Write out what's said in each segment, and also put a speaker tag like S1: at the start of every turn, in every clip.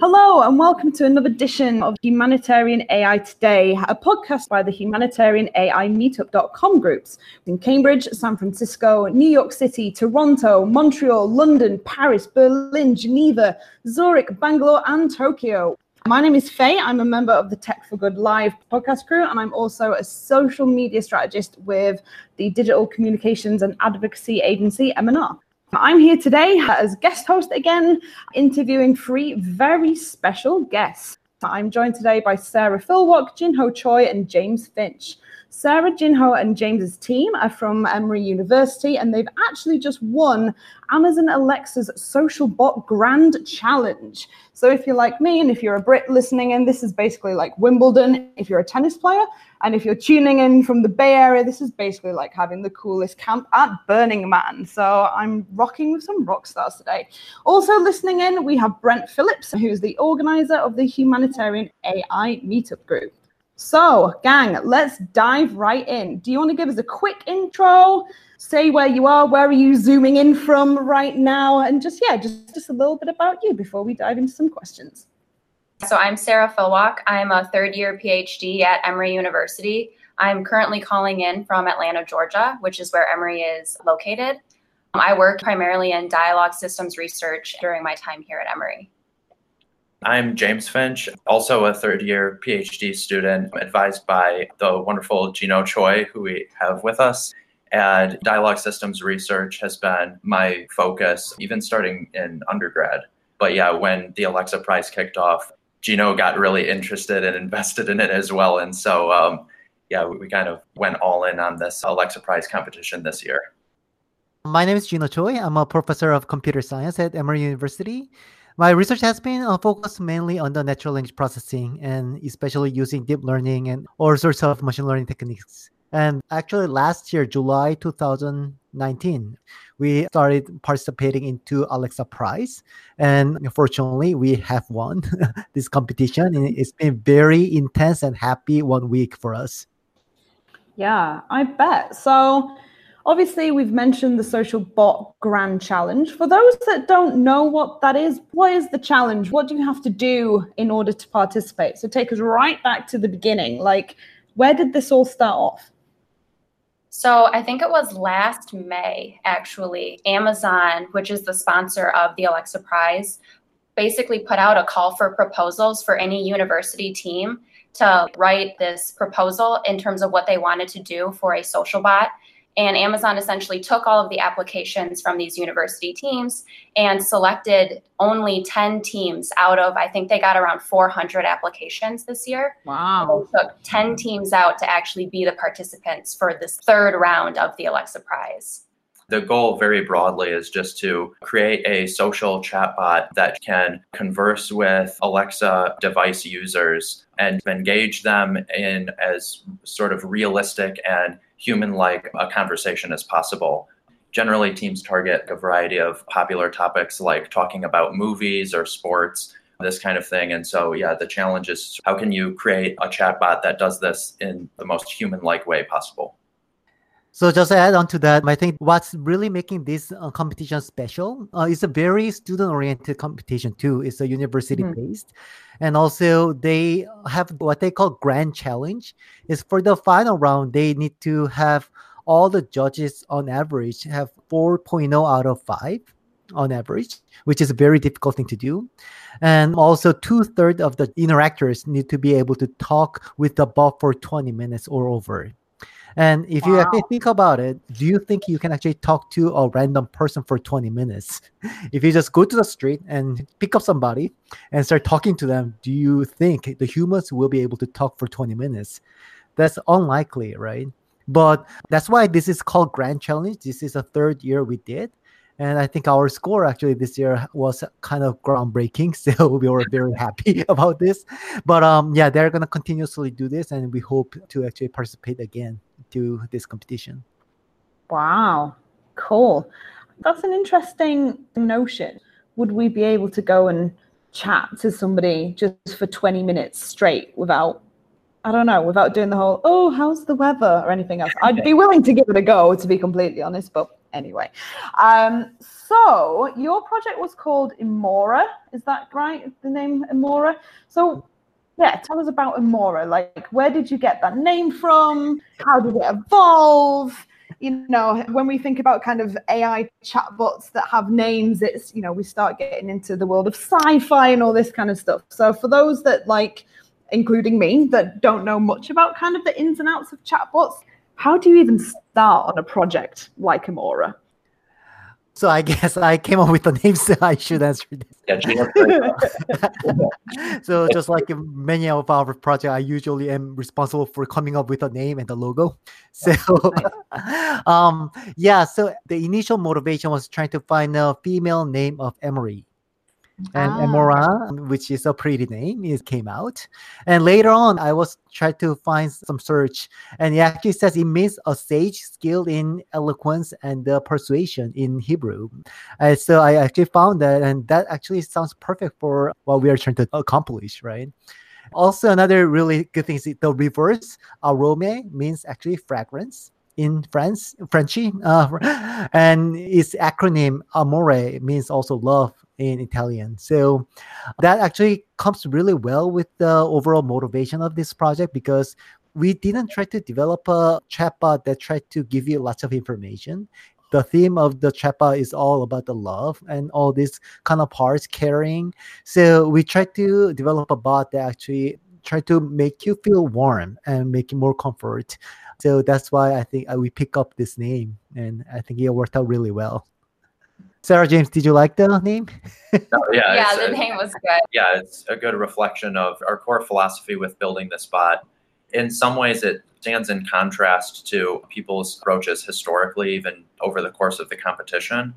S1: Hello, and welcome to another edition of Humanitarian AI Today, a podcast by the Humanitarian AI Meetup.com groups in Cambridge, San Francisco, New York City, Toronto, Montreal, London, Paris, Berlin, Geneva, Zurich, Bangalore, and Tokyo. My name is Faye. I'm a member of the Tech for Good Live podcast crew, and I'm also a social media strategist with the digital communications and advocacy agency M&R. I'm here today as guest host again, interviewing three very special guests. I'm joined today by Sarah Fillwock, Jinho Choi, and James Finch. Sarah, Jinho, and James's team are from Emory University, and they've actually just won Amazon Alexa's Social Bot Grand Challenge. So, if you're like me, and if you're a Brit listening in, this is basically like Wimbledon if you're a tennis player. And if you're tuning in from the Bay Area, this is basically like having the coolest camp at Burning Man. So, I'm rocking with some rock stars today. Also, listening in, we have Brent Phillips, who's the organizer of the Humanitarian AI Meetup Group. So, gang, let's dive right in. Do you want to give us a quick intro? Say where you are, where are you zooming in from right now, and just yeah, just just a little bit about you before we dive into some questions.
S2: So I'm Sarah Fillwock. I'm a third year PhD at Emory University. I'm currently calling in from Atlanta, Georgia, which is where Emory is located. I work primarily in dialogue systems research during my time here at Emory.
S3: I'm James Finch, also a third year PhD student, advised by the wonderful Jinho Choi, who we have with us. And dialogue systems research has been my focus, even starting in undergrad. But yeah, when the Alexa Prize kicked off, Jinho got really interested and invested in it as well. And so, um, yeah, we, we kind of went all in on this Alexa Prize competition this year.
S4: My name is Jinho Choi. I'm a professor of computer science at Emory University. My research has been uh, focused mainly on the natural language processing and especially using deep learning and all sorts of machine learning techniques. And actually, last year, July 2019, we started participating into Alexa Prize. And fortunately, we have won this competition. And it's been very intense and happy one week for us.
S1: Yeah, I bet. So, Obviously, we've mentioned the Social Bot Grand Challenge. For those that don't know what that is, what is the challenge? What do you have to do in order to participate? So take us right back to the beginning. Like, where did this all start off?
S2: So I think it was last May, actually. Amazon, which is the sponsor of the Alexa Prize, basically put out a call for proposals for any university team to write this proposal in terms of what they wanted to do for a social bot and Amazon essentially took all of the applications from these university teams and selected only 10 teams out of, I think they got around 400 applications this year.
S1: Wow.
S2: They took 10 teams out to actually be the participants for this third round of the Alexa Prize.
S3: The goal, very broadly, is just to create a social chatbot that can converse with Alexa device users and engage them in as sort of realistic and human like a conversation as possible. Generally, teams target a variety of popular topics like talking about movies or sports, this kind of thing. And so, yeah, the challenge is how can you create a chatbot that does this in the most human like way possible?
S4: So just to add on to that, I think what's really making this uh, competition special uh, is a very student-oriented competition too. It's a university-based, mm-hmm. and also they have what they call grand challenge. Is for the final round they need to have all the judges on average have 4.0 out of five on average, which is a very difficult thing to do. And also, two thirds of the interactors need to be able to talk with the bot for 20 minutes or over. And if wow. you actually think about it, do you think you can actually talk to a random person for 20 minutes? If you just go to the street and pick up somebody and start talking to them, do you think the humans will be able to talk for 20 minutes? That's unlikely, right? But that's why this is called Grand Challenge. This is the third year we did. And I think our score actually this year was kind of groundbreaking. So we were very happy about this. But um, yeah, they're going to continuously do this. And we hope to actually participate again to this competition.
S1: Wow, cool. That's an interesting notion. Would we be able to go and chat to somebody just for 20 minutes straight without I don't know, without doing the whole, oh, how's the weather or anything else. I'd be willing to give it a go, to be completely honest, but Anyway, um, so your project was called Emora. Is that right? The name Emora. So yeah, tell us about Emora. Like, where did you get that name from? How did it evolve? You know, when we think about kind of AI chatbots that have names, it's, you know, we start getting into the world of sci fi and all this kind of stuff. So, for those that like, including me, that don't know much about kind of the ins and outs of chatbots, how do you even start on a project like Emora?
S4: So I guess I came up with the name, so I should answer this.
S3: Yeah,
S4: so just like many of our projects, I usually am responsible for coming up with a name and the logo. So, um, yeah. So the initial motivation was trying to find a female name of Emory and ah. Emora, which is a pretty name, it came out. And later on, I was trying to find some search, and it actually says it means a sage skilled in eloquence and uh, persuasion in Hebrew. And so I actually found that, and that actually sounds perfect for what we are trying to accomplish, right? Also, another really good thing is the reverse arome means actually fragrance in France, Frenchy, uh, and its acronym Amore means also love in Italian. So that actually comes really well with the overall motivation of this project because we didn't try to develop a chatbot that tried to give you lots of information. The theme of the chatbot is all about the love and all these kind of parts caring. So we tried to develop a bot that actually try to make you feel warm and make you more comfort. So that's why I think uh, we pick up this name, and I think it worked out really well. Sarah James, did you like the name?
S3: oh, yeah,
S2: yeah, the a, name was good.
S3: Yeah, it's a good reflection of our core philosophy with building this bot. In some ways, it stands in contrast to people's approaches historically, even over the course of the competition.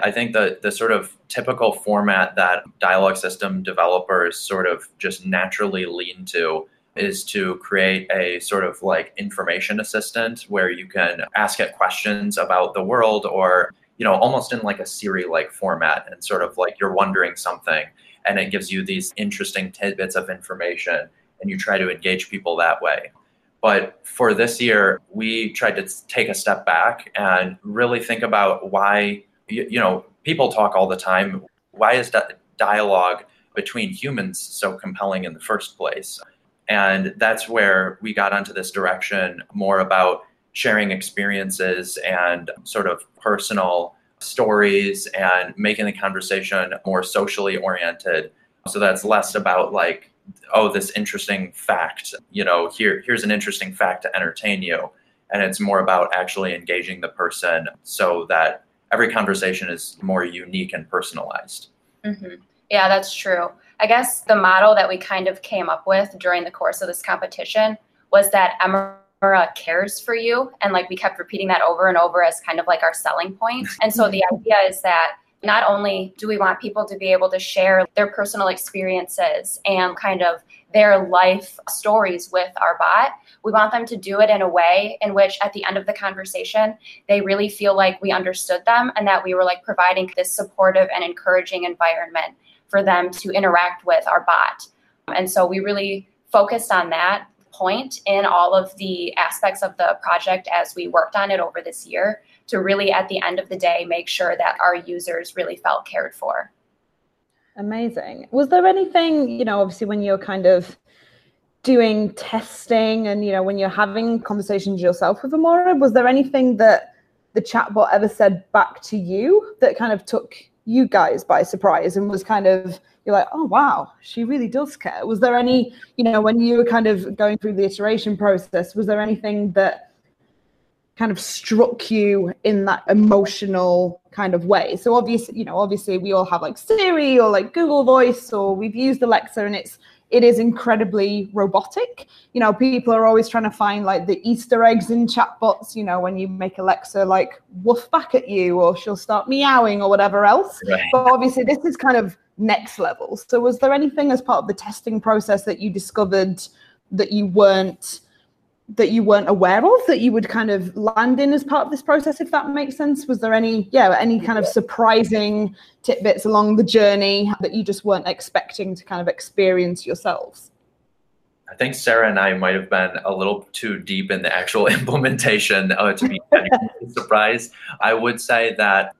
S3: I think the the sort of typical format that dialogue system developers sort of just naturally lean to is to create a sort of like information assistant where you can ask it questions about the world or you know almost in like a siri like format and sort of like you're wondering something and it gives you these interesting tidbits of information and you try to engage people that way. But for this year we tried to take a step back and really think about why you, know people talk all the time. Why is that dialogue between humans so compelling in the first place? And that's where we got onto this direction more about sharing experiences and sort of personal stories and making the conversation more socially oriented. So that's less about like, oh, this interesting fact, you know, here here's an interesting fact to entertain you. And it's more about actually engaging the person so that every conversation is more unique and personalized.
S2: Mm-hmm. Yeah, that's true. I guess the model that we kind of came up with during the course of this competition was that Emma cares for you. And like we kept repeating that over and over as kind of like our selling point. And so the idea is that not only do we want people to be able to share their personal experiences and kind of their life stories with our bot, we want them to do it in a way in which at the end of the conversation, they really feel like we understood them and that we were like providing this supportive and encouraging environment for them to interact with our bot. And so we really focused on that point in all of the aspects of the project as we worked on it over this year to really, at the end of the day, make sure that our users really felt cared for.
S1: Amazing. Was there anything, you know, obviously when you're kind of doing testing and, you know, when you're having conversations yourself with Emora, was there anything that the chatbot ever said back to you that kind of took you guys by surprise and was kind of you're like, oh wow, she really does care. Was there any, you know, when you were kind of going through the iteration process, was there anything that kind of struck you in that emotional kind of way? So obviously, you know, obviously we all have like Siri or like Google Voice or we've used Alexa and it's it is incredibly robotic. You know, people are always trying to find like the Easter eggs in chatbots, you know, when you make Alexa like woof back at you or she'll start meowing or whatever else. Right. But obviously, this is kind of next level. So, was there anything as part of the testing process that you discovered that you weren't? that you weren't aware of that you would kind of land in as part of this process if that makes sense was there any yeah any kind of surprising tidbits along the journey that you just weren't expecting to kind of experience yourselves
S3: I think Sarah and I might have been a little too deep in the actual implementation uh, to be surprised. I would say that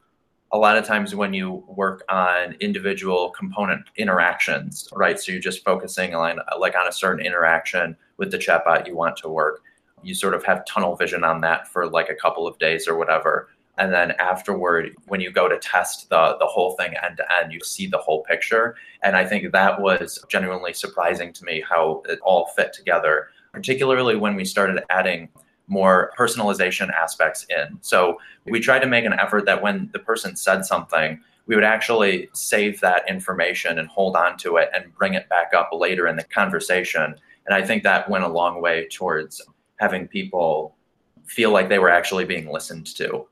S3: a lot of times when you work on individual component interactions, right? So you're just focusing on like on a certain interaction with the chatbot you want to work. You sort of have tunnel vision on that for like a couple of days or whatever. And then afterward, when you go to test the the whole thing end to end, you see the whole picture. And I think that was genuinely surprising to me how it all fit together, particularly when we started adding more personalization aspects in. So we tried to make an effort that when the person said something, we would actually save that information and hold on to it and bring it back up later in the conversation. And I think that went a long way towards having people feel like they were actually being listened to.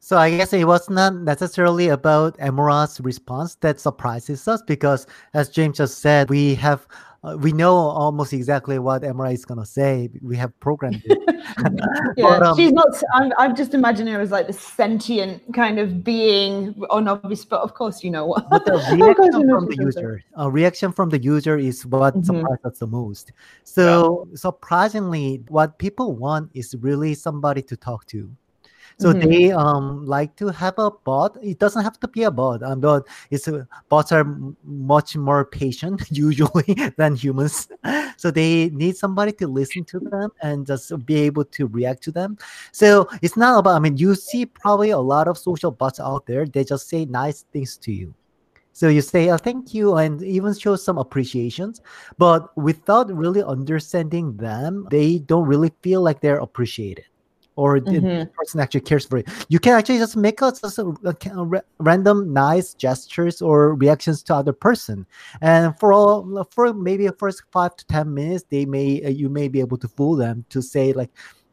S4: So I guess it was not necessarily about Emora's response that surprises us because, as James just said, we have uh, we know almost exactly what Emora is gonna say. We have programmed it.
S1: yeah, but, um, she's not. I'm, I'm just imagining her as like the sentient kind of being, unobvious. But of course, you know what.
S4: But the reaction from the user, a reaction from the user is what mm-hmm. surprised us the most. So yeah. surprisingly, what people want is really somebody to talk to. So mm-hmm. they um like to have a bot. It doesn't have to be a bot, um, but it's uh, bots are much more patient usually than humans. So they need somebody to listen to them and just be able to react to them. So it's not about. I mean, you see probably a lot of social bots out there. They just say nice things to you. So you say oh, thank you and even show some appreciations, but without really understanding them, they don't really feel like they're appreciated or mm-hmm. the person actually cares for you. You can actually just make a, just a, a, random nice gestures or reactions to other person, and for all for maybe first five to ten minutes, they may uh, you may be able to fool them to say like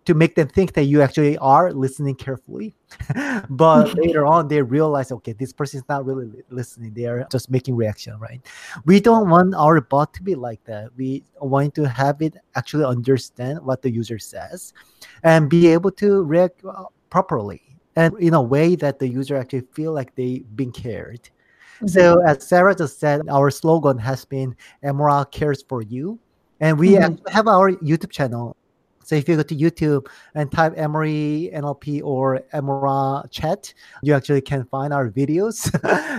S4: to make them think that you actually are listening carefully. but later on, they realize, okay, this person is not really listening. They are just making reaction, right? We don't want our bot to be like that. We want to have it actually understand what the user says and be able to react uh, properly and in a way that the user actually feel like they've been cared. Mm-hmm. So as Sarah just said, our slogan has been Emora cares for you. And we mm-hmm. have our YouTube channel so if you go to YouTube and type Emory NLP or Emora chat, you actually can find our videos.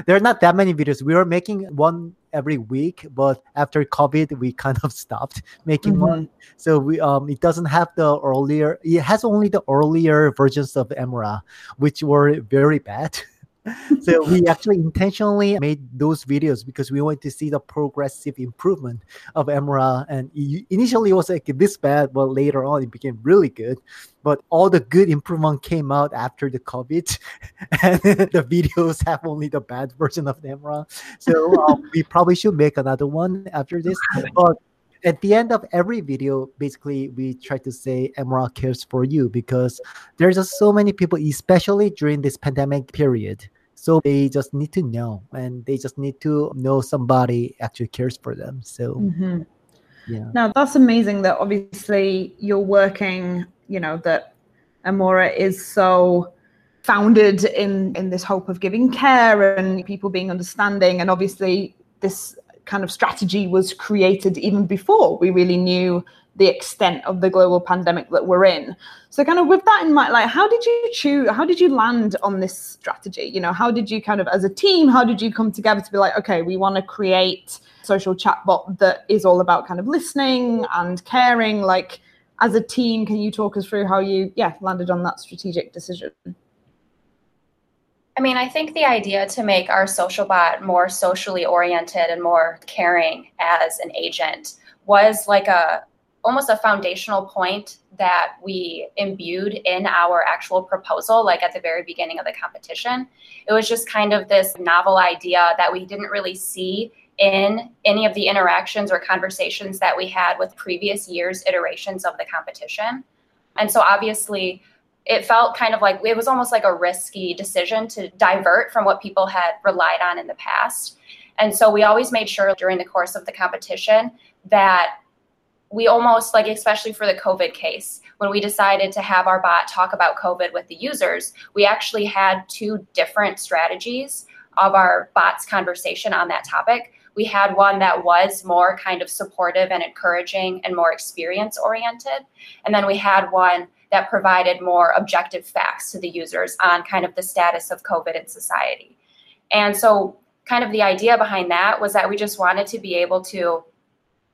S4: there are not that many videos. We were making one every week, but after COVID, we kind of stopped making mm-hmm. one. So we um it doesn't have the earlier. It has only the earlier versions of Emora, which were very bad. so we actually intentionally made those videos because we wanted to see the progressive improvement of Emora. And initially it was like this bad, but later on it became really good. But all the good improvement came out after the COVID, and the videos have only the bad version of Emora. So um, we probably should make another one after this. But at the end of every video, basically, we try to say Emora cares for you because there's just so many people, especially during this pandemic period, so they just need to know and they just need to know somebody actually cares for them. So mm-hmm.
S1: yeah. Now that's amazing that obviously you're working you know that Emora is so founded in in this hope of giving care and people being understanding. And obviously this kind of strategy was created even before we really knew the extent of the global pandemic that we're in. So kind of with that in mind, like how did you choose how did you land on this strategy? You know, how did you kind of as a team, how did you come together to be like, okay, we want to create social chatbot that is all about kind of listening and caring? Like as a team, can you talk us through how you yeah landed on that strategic decision?
S2: I mean, I think the idea to make our social bot more socially oriented and more caring as an agent was like a almost a foundational point that we imbued in our actual proposal, like at the very beginning of the competition. It was just kind of this novel idea that we didn't really see in any of the interactions or conversations that we had with previous years' iterations of the competition. And so obviously, it felt kind of like it was almost like a risky decision to divert from what people had relied on in the past. And so we always made sure during the course of the competition that we almost like especially for the covid case when we decided to have our bot talk about covid with the users we actually had two different strategies of our bots conversation on that topic. We had one that was more kind of supportive and encouraging and more experience oriented. And then we had one that provided more objective facts to the users on kind of the status of COVID in society. And so, kind of the idea behind that was that we just wanted to be able to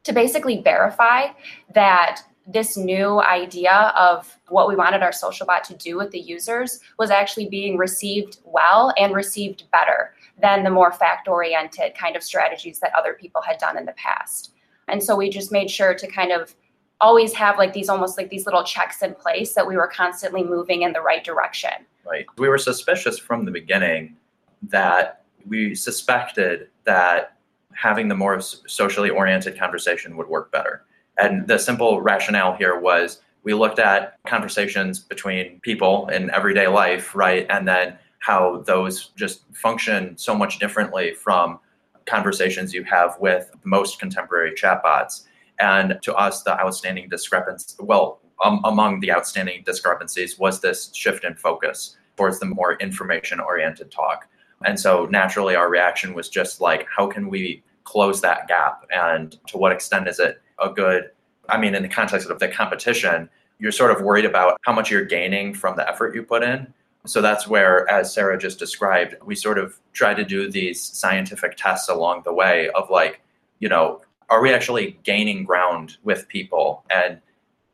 S2: to basically verify that this new idea of what we wanted our social bot to do with the users was actually being received well and received better than the more fact oriented kind of strategies that other people had done in the past. And so we just made sure to kind of always have like these almost like these little checks in place that we were constantly moving in the right direction.
S3: Right. We were suspicious from the beginning that we suspected that having the more socially oriented conversation would work better. And the simple rationale here was we looked at conversations between people in everyday life, right? And then how those just function so much differently from conversations you have with most contemporary chatbots. And to us, the outstanding discrepancy, well, um, among the outstanding discrepancies was this shift in focus towards the more information oriented talk. And so naturally, our reaction was just like, how can we close that gap? And to what extent is it a good, I mean, in the context of the competition, you're sort of worried about how much you're gaining from the effort you put in. So that's where, as Sarah just described, we sort of try to do these scientific tests along the way of like, you know, are we actually gaining ground with people and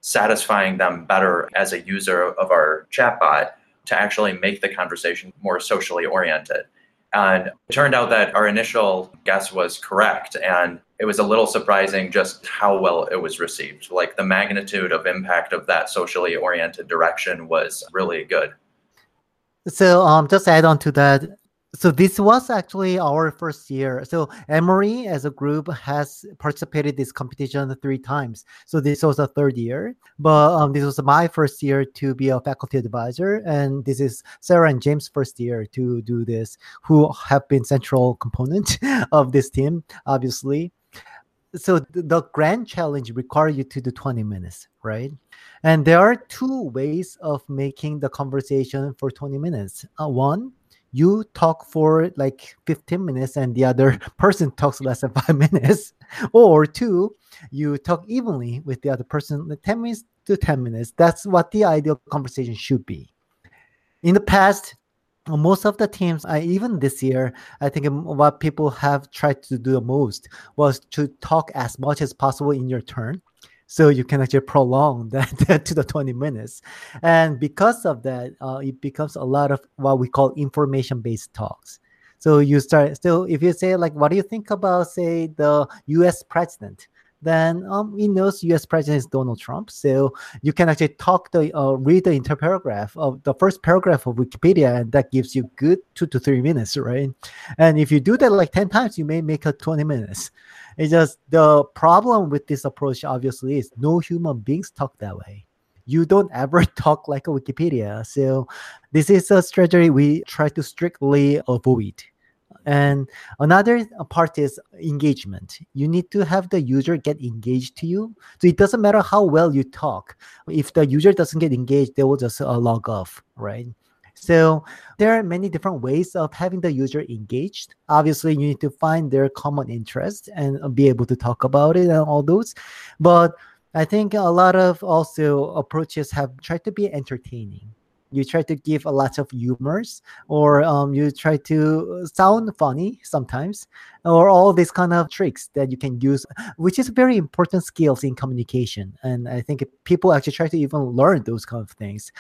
S3: satisfying them better as a user of our chatbot to actually make the conversation more socially oriented? And it turned out that our initial guess was correct. And it was a little surprising just how well it was received. Like the magnitude of impact of that socially oriented direction was really good.
S4: So um, just add on to that, so this was actually our first year. So Emory as a group has participated this competition three times. So this was the third year, but um, this was my first year to be a faculty advisor, and this is Sarah and James' first year to do this, who have been central component of this team, obviously. So the grand challenge require you to do 20 minutes, right? And there are two ways of making the conversation for 20 minutes. Uh, one you talk for like 15 minutes and the other person talks less than five minutes or two you talk evenly with the other person 10 minutes to 10 minutes. That's what the ideal conversation should be. In the past most of the teams I, even this year i think what people have tried to do the most was to talk as much as possible in your turn so you can actually prolong that, to the 20 minutes and because of that uh, it becomes a lot of what we call information based talks so you start so if you say like what do you think about say the us president then um, he knows U.S. President is Donald Trump. So you can actually talk the uh, read the interparagraph of the first paragraph of Wikipedia, and that gives you good two to three minutes, right? And if you do that like ten times, you may make it twenty minutes. It's just the problem with this approach, obviously, is no human beings talk that way. You don't ever talk like a Wikipedia. So this is a strategy we try to strictly avoid. And another part is engagement. You need to have the user get engaged to you. So it doesn't matter how well you talk. If the user doesn't get engaged, they will just uh, log off, right? So there are many different ways of having the user engaged. Obviously, you need to find their common interest and be able to talk about it and all those. But I think a lot of also approaches have tried to be entertaining you try to give a lot of humors or um, you try to sound funny sometimes or all these kind of tricks that you can use which is very important skills in communication. And i think people actually try to even learn those kind of things.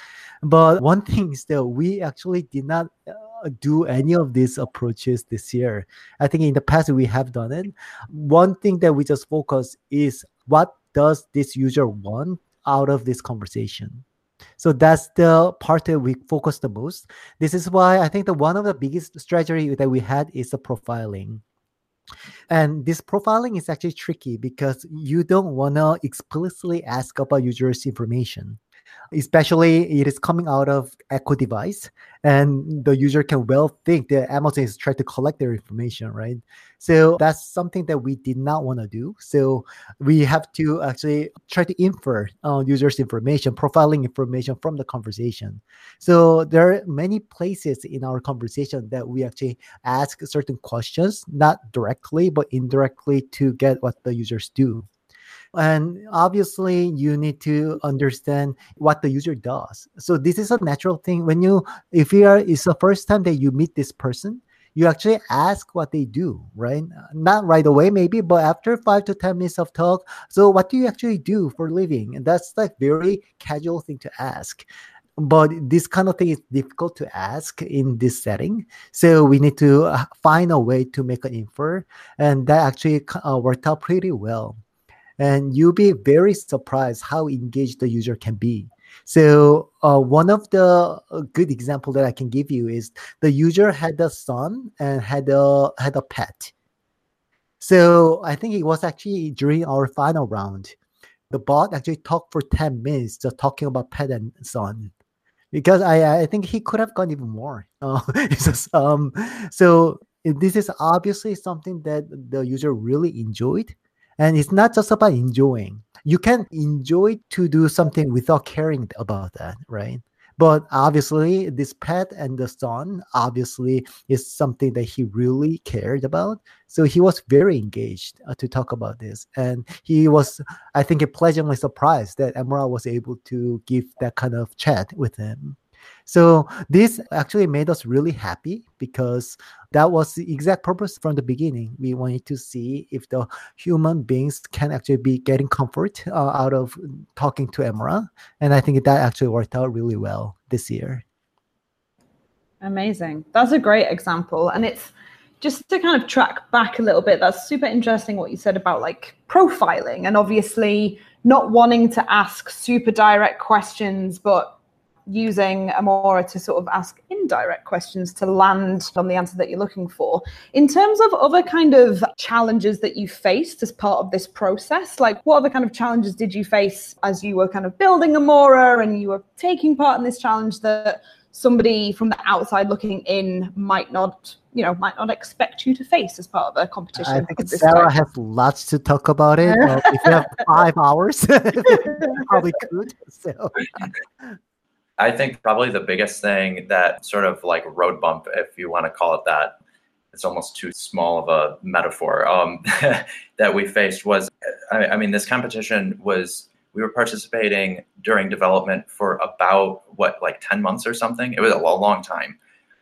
S4: But one thing is that we actually did not uh, do any of these approaches this year. I think in the past we have done it. One thing that we just focus is what does this user want out of this conversation so that's the part that we focus the most. This is why I think that one of the biggest strategy that we had is the profiling. And this profiling is actually tricky because you don't want to explicitly ask about users' information. Especially it is coming out of Echo device, and the user can well think that Amazon is trying to collect their information, right? So that's something that we did not want to do. So we have to actually try to infer uh, users' information, profiling information from the conversation. So there are many places in our conversation that we actually ask certain questions, not directly but indirectly, to get what the users do and obviously you need to understand what the user does. So this is a natural thing. When you if you are it's the first time that you meet this person you actually ask what they do right? Not right away maybe but after five to ten minutes of talk so what do you actually do for living? And that's like very casual thing to ask. But this kind of thing is difficult to ask in this setting. So we need to uh, find a way to make an infer and that actually uh, worked out pretty well and you'll be very surprised how engaged the user can be. So uh, one of the uh, good example that I can give you is the user had a son and had a had a pet. So I think it was actually during our final round, the bot actually talked for ten minutes just talking about pet and son, because I I think he could have gone even more. Uh, just, um, so this is obviously something that the user really enjoyed and it's not just about enjoying. You can enjoy to do something without caring about that, right? But obviously, this pet and the son obviously is something that he really cared about. So he was very engaged uh, to talk about this. And he was, I think, pleasantly surprised that Emerald was able to give that kind of chat with him. So this actually made us really happy because that was the exact purpose from the beginning. We wanted to see if the human beings can actually be getting comfort uh, out of talking to Emora, and I think that actually worked out really well this year.
S1: Amazing. That's a great example, and it's just to kind of track back a little bit. That's super interesting what you said about like profiling, and obviously not wanting to ask super direct questions, but using Emora to sort of ask indirect questions to land on the answer that you're looking for. In terms of other kind of challenges that you faced as part of this process, like what other kind of challenges did you face as you were kind of building Emora and you were taking part in this challenge that somebody from the outside looking in might not you know might not expect you to face as part of a competition. I
S4: think Sarah type. has lots to talk about it. if you have five hours, probably could. So
S3: I think probably the biggest thing that sort of like road bump, if you want to call it that, it's almost too small of a metaphor um, that we faced was, I, I mean, this competition was we were participating during development for about what like 10 months or something? It was a long time.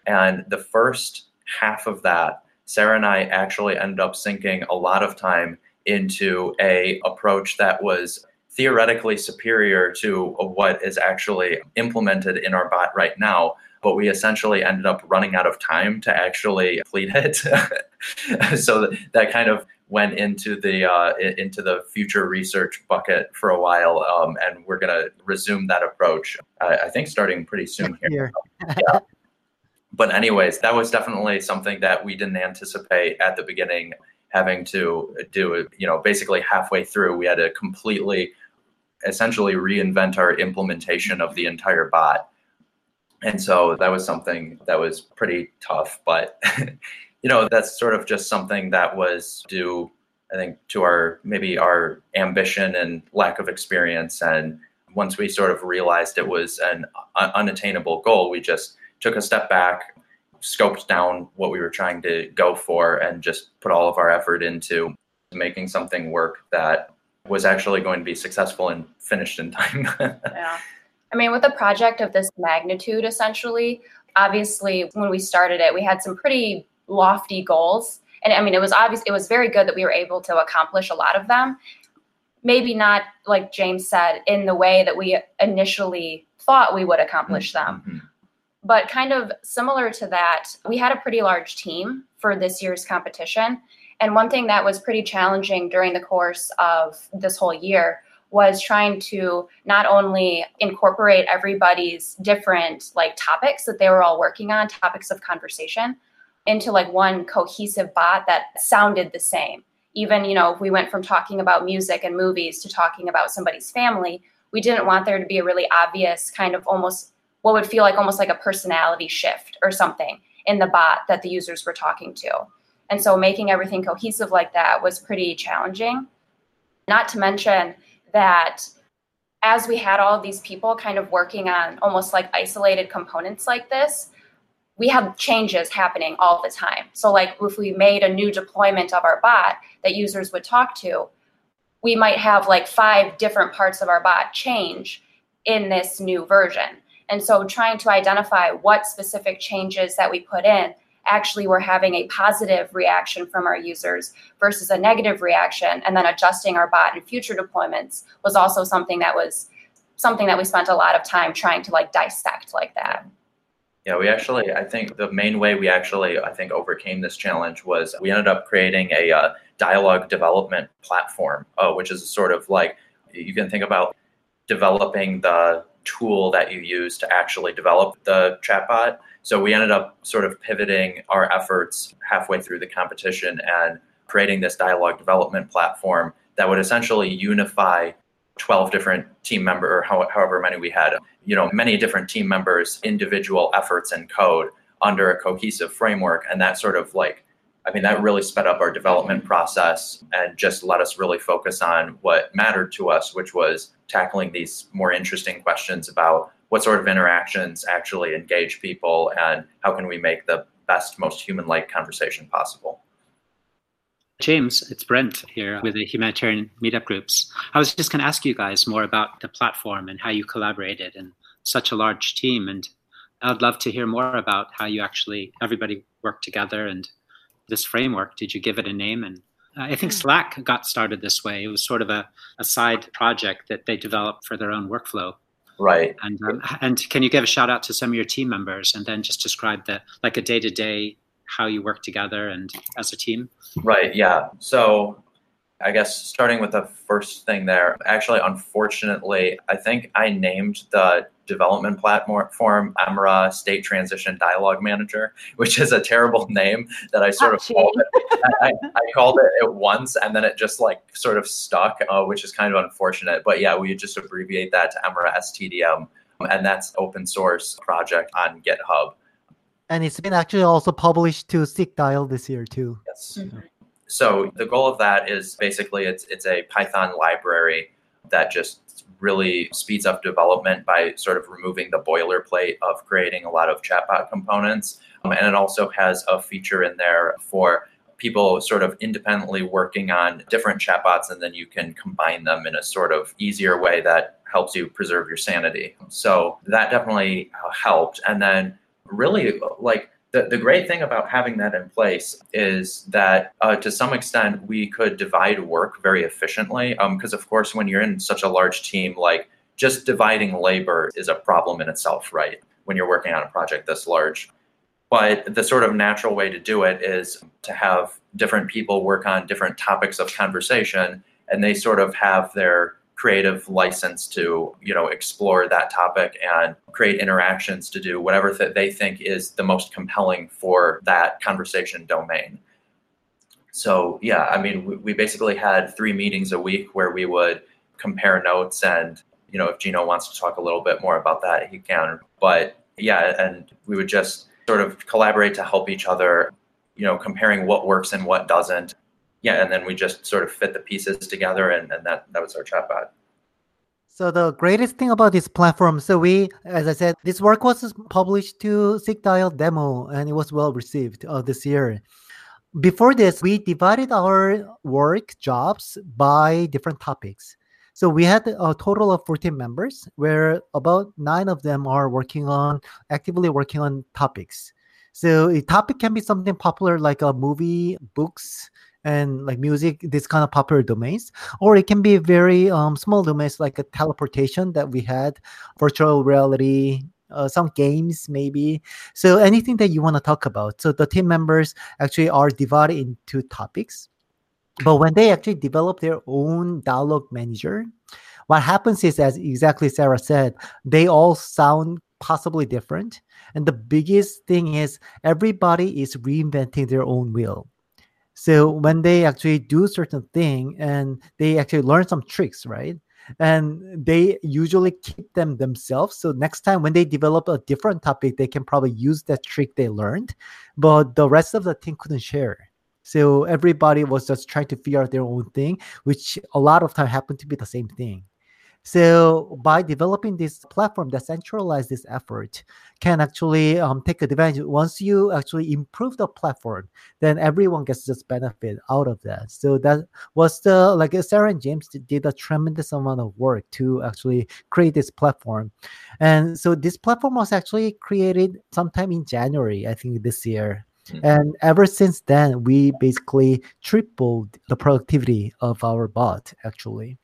S3: And the first half of that sarah and i actually ended up sinking a lot of time into a approach that was theoretically superior to what is actually implemented in our bot right now but we essentially ended up running out of time to actually complete it. So that, that kind of went into the uh, into the future research bucket for a while um, and we're going to resume that approach uh, i think starting pretty soon here. yeah. but anyways that was definitely something that we didn't anticipate at the beginning having to do you know basically halfway through we had to completely essentially reinvent our implementation of the entire bot. And so that was something that was pretty tough but you know that's sort of just something that was due i think to our maybe our ambition and lack of experience. And once we sort of realized it was an uh, unattainable goal we just took a step back scoped down what we were trying to go for and just put all of our effort into making something work that was actually going to be successful and finished in time.
S2: yeah. I mean, with a project of this magnitude, essentially, obviously, when we started it, we had some pretty lofty goals. And I mean, it was obvious, it was very good that we were able to accomplish a lot of them. Maybe not, like James said, in the way that we initially thought we would accomplish them. Mm-hmm. But kind of similar to that, we had a pretty large team for this year's competition. And one thing that was pretty challenging during the course of this whole year was trying to not only incorporate everybody's different like topics that they were all working on, topics of conversation, into like one cohesive bot that sounded the same. Even, you know, if we went from talking about music and movies to talking about somebody's family, we didn't want there to be a really obvious kind of almost what would feel like almost like a personality shift or something in the bot that the users were talking to. And so making everything cohesive like that was pretty challenging. Not to mention that as we had all these people kind of working on almost like isolated components like this, we have changes happening all the time. So, like if we made a new deployment of our bot that users would talk to, we might have like five different parts of our bot change in this new version. And so, trying to identify what specific changes that we put in actually were having a positive reaction from our users versus a negative reaction, and then adjusting our bot in future deployments was also something that was something that we spent a lot of time trying to like dissect like that.
S3: Yeah, we actually, I think the main way we actually, I think, overcame this challenge was we ended up creating a uh, dialogue development platform, uh, which is sort of like you can think about developing the tool that you use to actually develop the chatbot. So we ended up sort of pivoting our efforts halfway through the competition and creating this dialogue development platform that would essentially unify 12 different team member or however many we had you know many different team members individual efforts and code under a cohesive framework and that sort of like i mean that really sped up our development process and just let us really focus on what mattered to us which was tackling these more interesting questions about what sort of interactions actually engage people and how can we make the best most human like conversation possible
S5: James, it's Brent here with the humanitarian meetup groups. I was just going to ask you guys more about the platform and how you collaborated in such a large team. And I'd love to hear more about how you actually, everybody worked together and this framework. Did you give it a name? And I think Slack got started this way. It was sort of a, a side project that they developed for their own workflow.
S3: Right.
S5: And um, and can you give a shout out to some of your team members and then just describe the like a day to day how you work together and as a team?
S3: Right. Yeah. So I guess starting with the first thing there, actually, unfortunately, I think I named the development platform Emora State Transition Dialogue Manager, which is a terrible name that I sort of called it. I, I, called it at once and then it just like sort of stuck, uh, which is kind of unfortunate. But yeah, we just abbreviate that to Emora STDM. And that's open source project on GitHub.
S4: And it's been actually also published to SigDial this year too.
S3: Yes. Mm-hmm. So the goal of that is basically it's it's a Python library that just really speeds up development by sort of removing the boilerplate of creating a lot of chatbot components. Um, and it also has a feature in there for people sort of independently working on different chatbots and then you can combine them in a sort of easier way that helps you preserve your sanity. So that definitely helped. And then really like the, the great thing about having that in place is that uh, to some extent we could divide work very efficiently because um, of course when you're in such a large team like just dividing labor is a problem in itself right when you're working on a project this large. But the sort of natural way to do it is to have different people work on different topics of conversation and they sort of have their creative license to you know explore that topic and create interactions to do whatever that they think is the most compelling for that conversation domain. So yeah i mean we, we basically had three meetings a week where we would compare notes and you know if Jinho wants to talk a little bit more about that he can. But yeah and we would just sort of collaborate to help each other you know comparing what works and what doesn't yeah, and then we just sort of fit the pieces together, and, and that that was our chatbot.
S4: So the greatest thing about this platform, so we, as I said, this work was published to SigDial demo, and it was well received uh, this year. Before this, we divided our work jobs by different topics. So we had a total of 14 members, where about nine of them are working on actively working on topics. So a topic can be something popular like a movie, books, and like music, this kind of popular domains, or it can be very um, small domains like a teleportation that we had, virtual reality, uh, some games maybe. So anything that you want to talk about. So the team members actually are divided into topics. But when they actually develop their own dialogue manager, what happens is, as exactly Sarah said, they all sound possibly different. And the biggest thing is everybody is reinventing their own wheel. So when they actually do certain thing and they actually learn some tricks, right? and they usually keep them themselves. So next time when they develop a different topic, they can probably use that trick they learned, but the rest of the team couldn't share. So everybody was just trying to figure out their own thing, which a lot of time happened to be the same thing. So by developing this platform that centralizes this effort, can actually um, take advantage. Once you actually improve the platform, then everyone gets just benefit out of that. So that was the like Sarah and James did a tremendous amount of work to actually create this platform, and so this platform was actually created sometime in January, I think this year. Mm-hmm. And ever since then, we basically tripled the productivity of our bot, actually.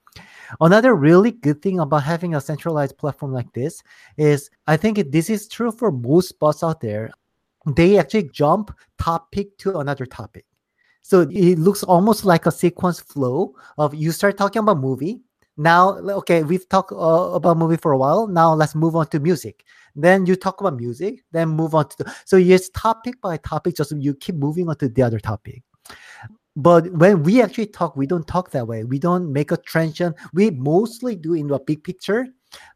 S4: Another really good thing about having a centralized platform like this is I think this is true for most bots out there. They actually jump topic to another topic. So it looks almost like a sequence flow of you start talking about movie. Now, okay, we've talked uh, about movie for a while. Now let's move on to music. Then you talk about music. Then move on to the, so it's topic by topic. Just you keep moving on to the other topic but when we actually talk we don't talk that way. We don't make a transition. We mostly do in the big picture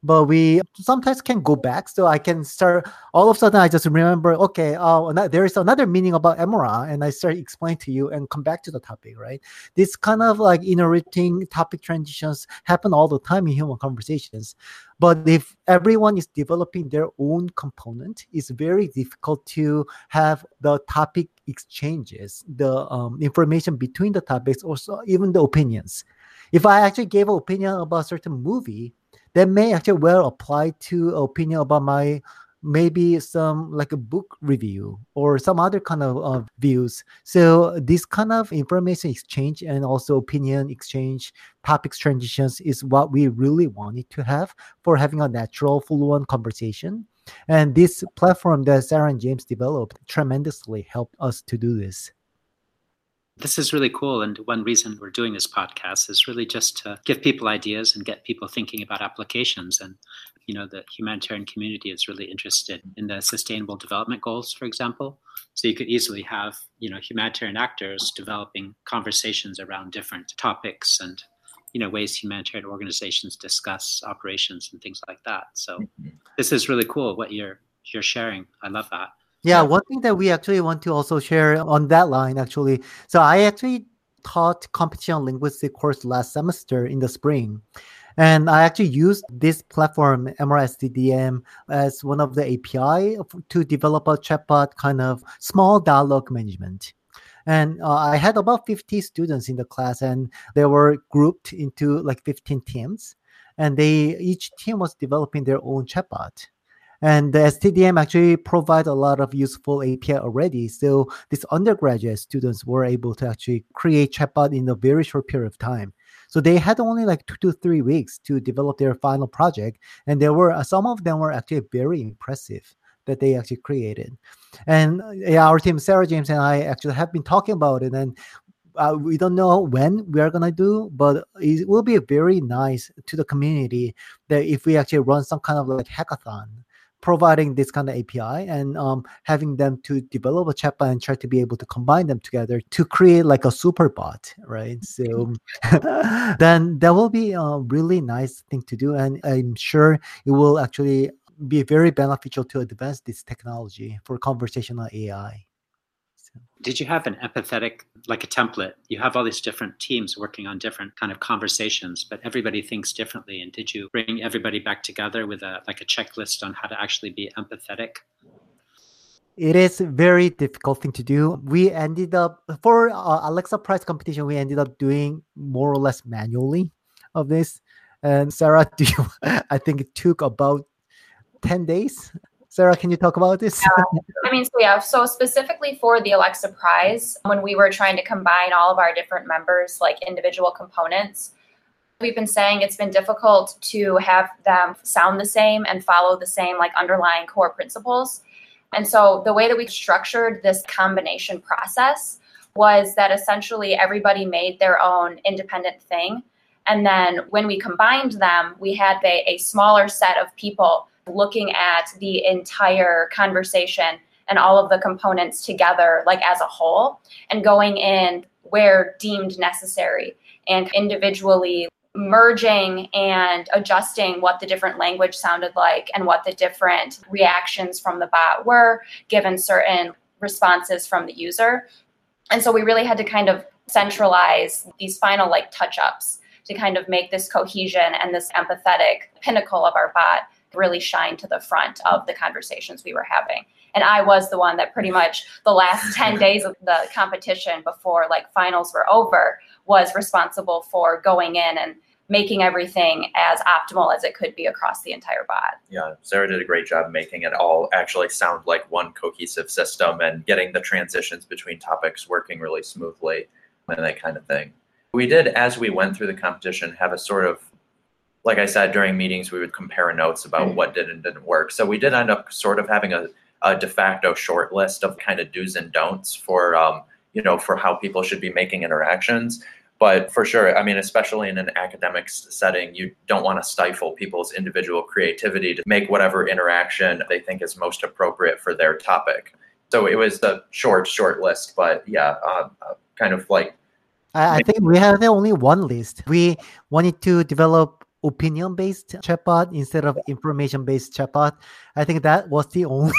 S4: but we sometimes can go back. So I can start all of a sudden I just remember, okay, uh, there is another meaning about Emora, and I start explaining to you and come back to the topic, right? This kind of like interrupting topic transitions happen all the time in human conversations. But if everyone is developing their own component, it's very difficult to have the topic exchanges, the um, information between the topics, also even the opinions. If I actually gave an opinion about a certain movie, that may actually well apply to opinion about my maybe some like a book review or some other kind of uh, views. So this kind of information exchange and also opinion exchange topics transitions is what we really wanted to have for having a natural fluent conversation. And this platform that sarah and james developed tremendously helped us to do this
S5: this is really cool. And one reason we're doing this podcast is really just to give people ideas and get people thinking about applications. And, you know, the humanitarian community is really interested in the sustainable development goals, for example. So you could easily have, you know, humanitarian actors developing conversations around different topics and, you know, ways humanitarian organizations discuss operations and things like that. So mm-hmm. this is really cool what you're you're sharing. I love that.
S4: Yeah, one thing that we actually want to also share on that line, actually. So I actually taught computational linguistics course last semester in the spring. And I actually used this platform, Emora STDM, as one of the API to develop a chatbot kind of small dialogue management. And uh, I had about 50 students in the class, and they were grouped into like 15 teams. And they each team was developing their own chatbot. And the STDM actually provide a lot of useful API already. So these undergraduate students were able to actually create chatbot in a very short period of time. So they had only like two to three weeks to develop their final project, and there were some of them were actually very impressive that they actually created. And yeah, our team, Sarah James and I, actually have been talking about it, and uh, we don't know when we are gonna do, but it will be very nice to the community that if we actually run some kind of like hackathon providing this kind of API and um, having them to develop a chatbot and try to be able to combine them together to create like a super bot, right? So then that will be a really nice thing to do, and I'm sure it will actually be very beneficial to advance this technology for conversational AI.
S5: Did you have an empathetic, like a template? You have all these different teams working on different kind of conversations, but everybody thinks differently. And did you bring everybody back together with a like a checklist on how to actually be empathetic?
S4: It is a very difficult thing to do. We ended up for uh, Alexa Prize competition. We ended up doing more or less manually of this. And Sarah, do you? I think it took about ten days Sarah, can you talk about this?
S2: Yeah. I mean, so yeah, so specifically for the Alexa Prize, when we were trying to combine all of our different members, like individual components, we've been saying it's been difficult to have them sound the same and follow the same like underlying core principles. And so the way that we structured this combination process was that essentially everybody made their own independent thing. And then when we combined them, we had a, a smaller set of people looking at the entire conversation and all of the components together, like as a whole, and going in where deemed necessary and individually merging and adjusting what the different language sounded like and what the different reactions from the bot were given certain responses from the user. And so we really had to kind of centralize these final like touch ups to kind of make this cohesion and this empathetic pinnacle of our bot really shine to the front of the conversations we were having. And I was the one that pretty much the last 10 days of the competition before like finals were over was responsible for going in and making everything as optimal as it could be across the entire bot.
S3: Yeah, Sarah did a great job making it all actually sound like one cohesive system and getting the transitions between topics working really smoothly and that kind of thing. We did, as we went through the competition, have a sort of like I said during meetings, we would compare notes about mm-hmm. what did and didn't work. So we did end up sort of having a, a de facto short list of kind of do's and don'ts for um, you know for how people should be making interactions. But for sure, I mean, especially in an academic setting, you don't want to stifle people's individual creativity to make whatever interaction they think is most appropriate for their topic. So it was a short, short list, but yeah, uh, uh, kind of like.
S4: I, I think we have only one list. We wanted to develop opinion based chatbot instead of information based chatbot. I think that was the only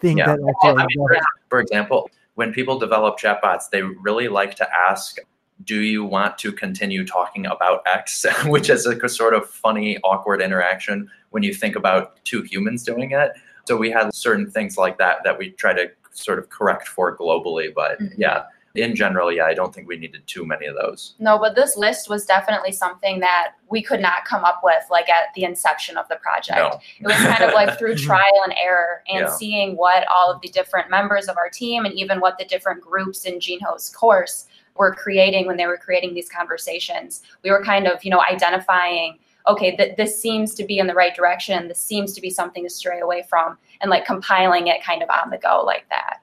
S4: thing yeah. that actually. I mean,
S3: for, for example, when people develop chatbots, they really like to ask do you want to continue talking about X, which is like a sort of funny, awkward interaction when you think about two humans doing it. So we had certain things like that that we try to sort of correct for globally. But mm-hmm. yeah, in general, yeah, I don't think we needed too many of those.
S2: No, but this list was definitely something that we could not come up with like at the inception of the project. No. It was kind of like through trial and error and yeah. seeing what all of the different members of our team and even what the different groups in Jinho's course were creating when they were creating these conversations. We were kind of, you know, identifying, okay, that this seems to be in the right direction. This seems to be something to stray away from, and like compiling it kind of on the go like that.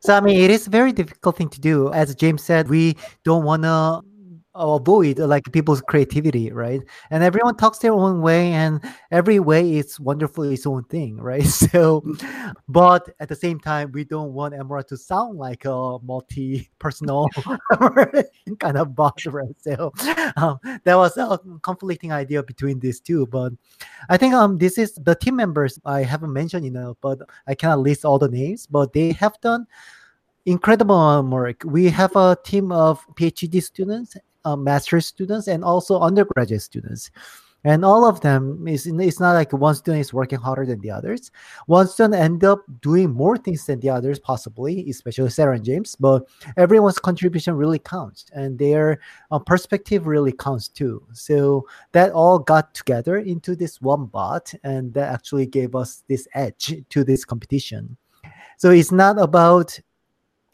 S4: So I mean, it is a very difficult thing to do. As James said, we don't want to avoid like people's creativity right? And everyone talks their own way and every way is wonderful its own thing right? So but at the same time we don't want Emora to sound like a multi-personal kind of boss right? So um, that was a conflicting idea between these two but i think um this is the team members i haven't mentioned enough but i cannot list all the names but they have done incredible work. We have a team of PhD students uh, master's students and also undergraduate students. And all of them is it's not like one student is working harder than the others. One student end up doing more things than the others possibly especially sarah and james but everyone's contribution really counts and their uh, perspective really counts too. So that all got together into this one bot and that actually gave us this edge to this competition. So it's not about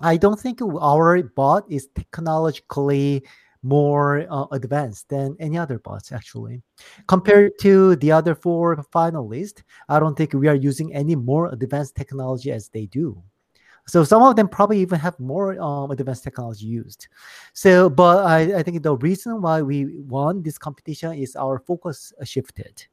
S4: i don't think our bot is technologically more uh, advanced than any other bots actually. Compared to the other four finalists i don't think we are using any more advanced technology as they do. So some of them probably even have more um, advanced technology used. So but I, I think the reason why we won this competition is our focus shifted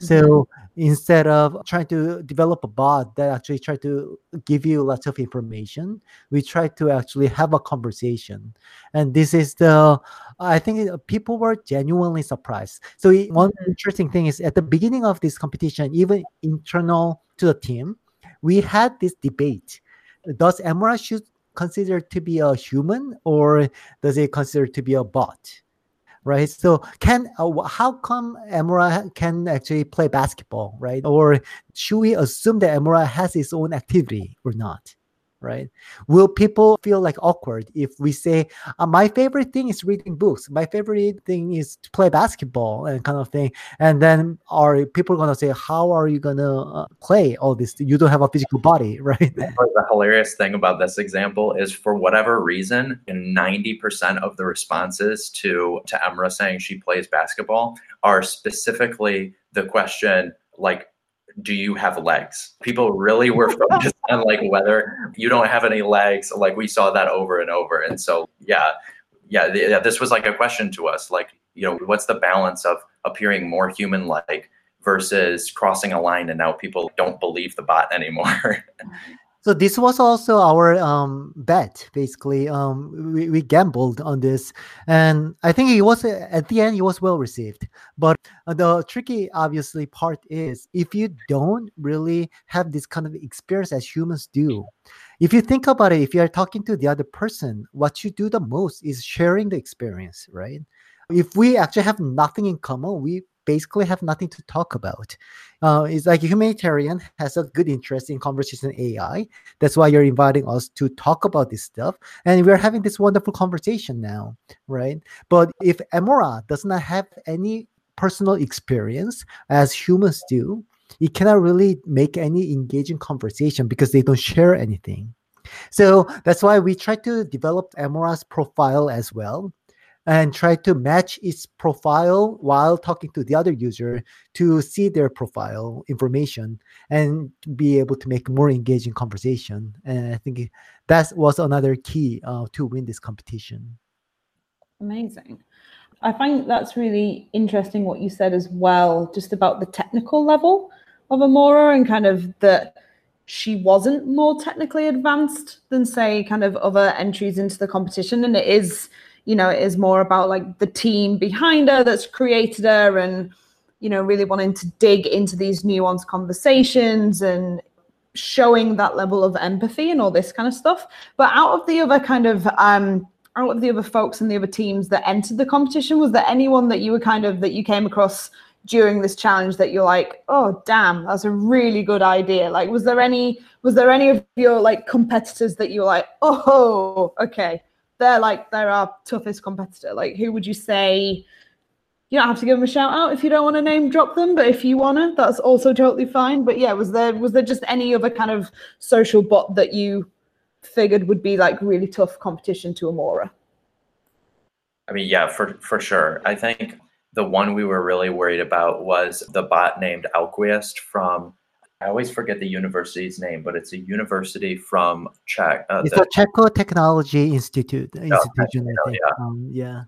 S4: so mm-hmm. instead of trying to develop a bot that actually try to give you lots of information, we try to actually have a conversation. And this is the I think people were genuinely surprised. So one mm-hmm. interesting thing is at the beginning of this competition, even internal to the team, we had this debate. Does Emora should consider to be a human or does it consider to be a bot? Right? So can uh, how come Emora can actually play basketball, right? Or should we assume that Emora has its own activity or not? Right? Will people feel like awkward if we say, uh, my favorite thing is reading books, my favorite thing is to play basketball and kind of thing? And then are people going to say, how are you going to uh, play all this? You don't have a physical body, right?
S3: The hilarious thing about this example is for whatever reason, 90% of the responses to, to Emora saying she plays basketball are specifically the question, like, do you have legs? People really were focused on like whether you don't have any legs. Like we saw that over and over. And so, yeah, yeah, yeah, this was like a question to us. Like, you know, what's the balance of appearing more human like versus crossing a line and now people don't believe the bot anymore?
S4: So this was also our um, bet, basically. Um, we, we gambled on this, and I think it was at the end it was well received. But the tricky, obviously, part is if you don't really have this kind of experience as humans do. If you think about it, if you are talking to the other person, what you do the most is sharing the experience, right? If we actually have nothing in common, we basically have nothing to talk about. Uh, it's like a humanitarian has a good interest in conversation AI. That's why you're inviting us to talk about this stuff, and we're having this wonderful conversation now, right? But if Emora does not have any personal experience as humans do, it cannot really make any engaging conversation because they don't share anything. So that's why we try to develop Emora's profile as well and try to match its profile while talking to the other user to see their profile information and be able to make more engaging conversation. And I think that was another key uh, to win this competition.
S1: Amazing. I find that's really interesting what you said as well, just about the technical level of Emora and kind of that she wasn't more technically advanced than say kind of other entries into the competition and it is you know, it is more about like the team behind her that's created her and, you know, really wanting to dig into these nuanced conversations and showing that level of empathy and all this kind of stuff. But out of the other kind of, um, out of the other folks and the other teams that entered the competition, was there anyone that you were kind of, that you came across during this challenge that you're like, oh damn, that's a really good idea? Like, was there any was there any of your like competitors that you were like, oh, okay, they're like they're our toughest competitor. Like, who would you say? You don't have to give them a shout out if you don't want to name drop them, but if you wanna, that's also totally fine. But yeah, was there was there just any other kind of social bot that you figured would be like really tough competition to Emora?
S3: I mean, yeah, for for sure. I think the one we were really worried about was the bot named Alquist from I always forget the university's name, but it's a university from Czech.
S4: Uh, it's the, Czech Technology Institute. Oh, institution, I think. Yeah. Um, yeah.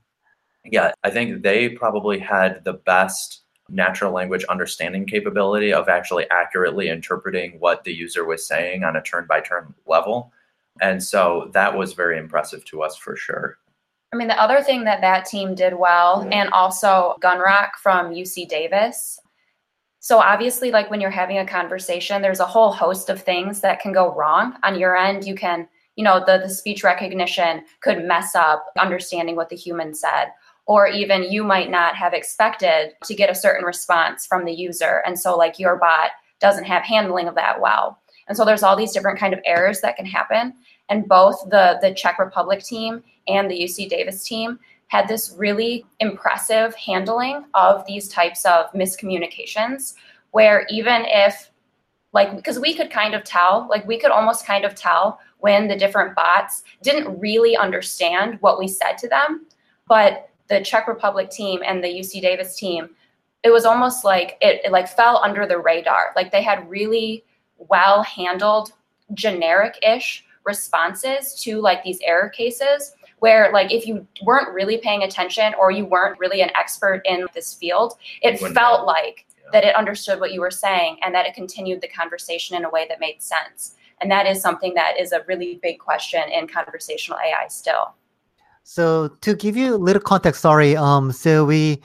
S3: Yeah, I think they probably had the best natural language understanding capability of actually accurately interpreting what the user was saying on a turn by turn level. And so that was very impressive to us for sure.
S2: I mean, the other thing that that team did well, and also Gunrock from UC Davis, so obviously, like when you're having a conversation, there's a whole host of things that can go wrong on your end. You can, you know, the, the speech recognition could mess up understanding what the human said. Or even you might not have expected to get a certain response from the user. And so like your bot doesn't have handling of that well. And so there's all these different kind of errors that can happen. And both the the Czech Republic team and the UC Davis team had this really impressive handling of these types of miscommunications where even if like because we could kind of tell like we could almost kind of tell when the different bots didn't really understand what we said to them but the czech republic team and the uc davis team it was almost like it, it like fell under the radar. Like they had really well handled generic-ish responses to like these error cases where like if you weren't really paying attention or you weren't really an expert in this field, it felt like yeah. that it understood what you were saying and that it continued the conversation in a way that made sense. And that is something that is a really big question in conversational AI still.
S4: So to give you a little context, sorry. Um, so we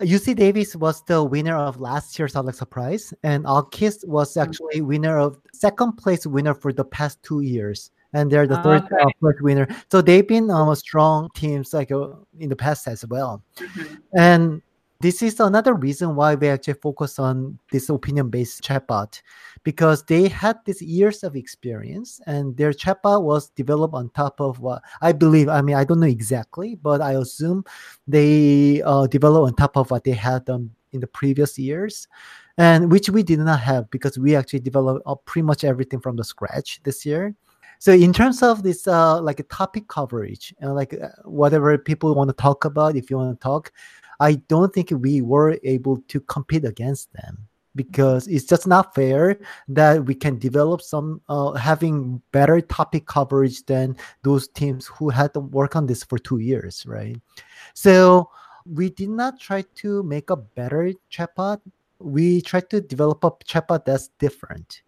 S4: UC Davis was the winner of last year's Alexa Prize, and Alquist was mm-hmm. actually winner of second place winner for the past two years and they're the third okay. uh, first winner. So they've been um, strong teams like uh, in the past as well. Mm-hmm. And this is another reason why we actually focus on this opinion-based chatbot because they had these years of experience and their chatbot was developed on top of what I believe. I mean, I don't know exactly, but I assume they uh, developed on top of what they had done in the previous years and which we did not have because we actually developed uh, pretty much everything from the scratch this year so in terms of this uh, like topic coverage and like uh, whatever people want to talk about if you want to talk i don't think we were able to compete against them because it's just not fair that we can develop some uh, having better topic coverage than those teams who had to work on this for two years right? So we did not try to make a better chatbot. We tried to develop a chatbot that's different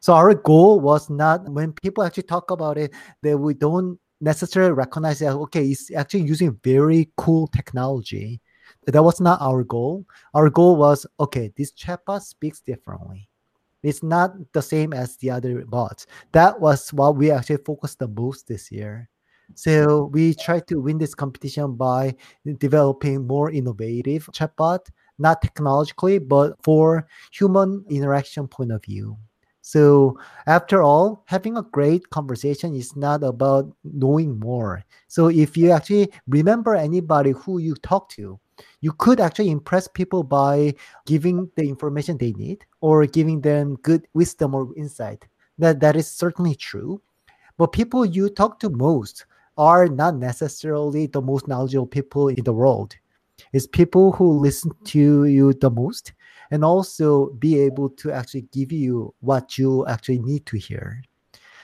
S4: So our goal was not when people actually talk about it that we don't necessarily recognize that okay, it's actually using very cool technology. That was not our goal. Our goal was okay, this chatbot speaks differently. It's not the same as the other bots. That was what we actually focused the most this year. So we tried to win this competition by developing more innovative chatbot, not technologically, but for human interaction point of view. So after all, having a great conversation is not about knowing more. So if you actually remember anybody who you talk to, you could actually impress people by giving the information they need or giving them good wisdom or insight. That that is certainly true. But people you talk to most are not necessarily the most knowledgeable people in the world. It's people who listen to you the most and also be able to actually give you what you actually need to hear.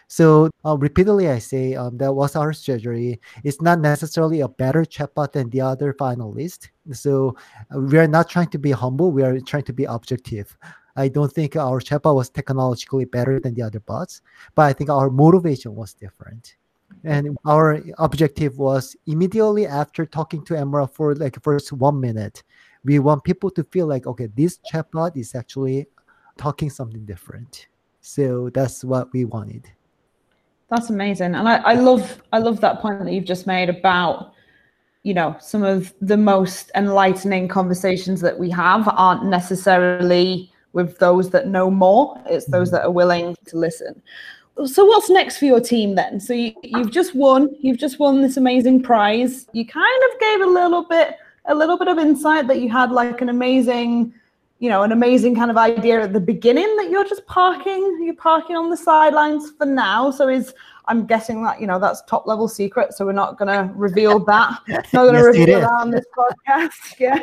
S4: So uh, repeatedly, I say um, that was our strategy. It's not necessarily a better chatbot than the other finalists. So uh, we are not trying to be humble. We are trying to be objective. I don't think our chatbot was technologically better than the other bots, but I think our motivation was different and our objective was immediately after talking to Emora for like first one minute, we want people to feel like okay, this chatbot is actually talking something different. So that's what we wanted.
S1: That's amazing, and I, I love I love that point that you've just made about you know some of the most enlightening conversations that we have aren't necessarily with those that know more it's those mm-hmm. that are willing to listen so what's next for your team then so you, you've just won you've just won this amazing prize you kind of gave a little bit a little bit of insight that you had like an amazing you know an amazing kind of idea at the beginning that you're just parking you're parking on the sidelines for now. So is i'm guessing that you know that's top level secret so we're not going to reveal that. Not going to yes, reveal that on this podcast. Yeah.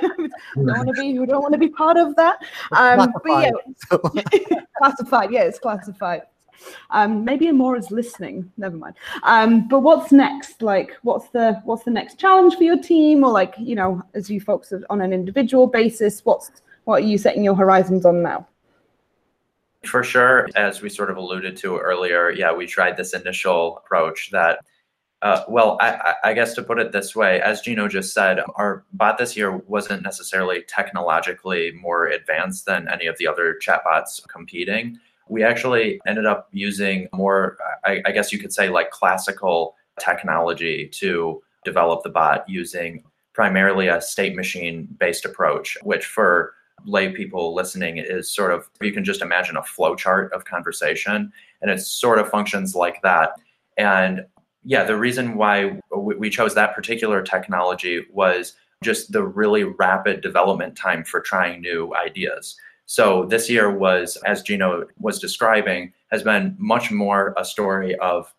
S1: We don't want to be we don't want to be part of that. Um but yeah. classified yeah it's classified um, maybe more is listening. Never mind. Um, but what's next? Like, what's the what's the next challenge for your team, or like you know, as you folks on an individual basis, what's what are you setting your horizons on now?
S3: For sure, as we sort of alluded to earlier, yeah, we tried this initial approach that uh, well, I, I, guess to put it this way, as Jinho just said, our bot this year wasn't necessarily technologically more advanced than any of the other chatbots competing we actually ended up using more, I, I guess you could say, like classical technology to develop the bot using primarily a state machine based approach, which for lay people listening is sort of you can just imagine a flow chart of conversation and it sort of functions like that. And yeah the reason why we chose that particular technology was just the really rapid development time for trying new ideas so this year was, as Jinho was describing, has been much more a story of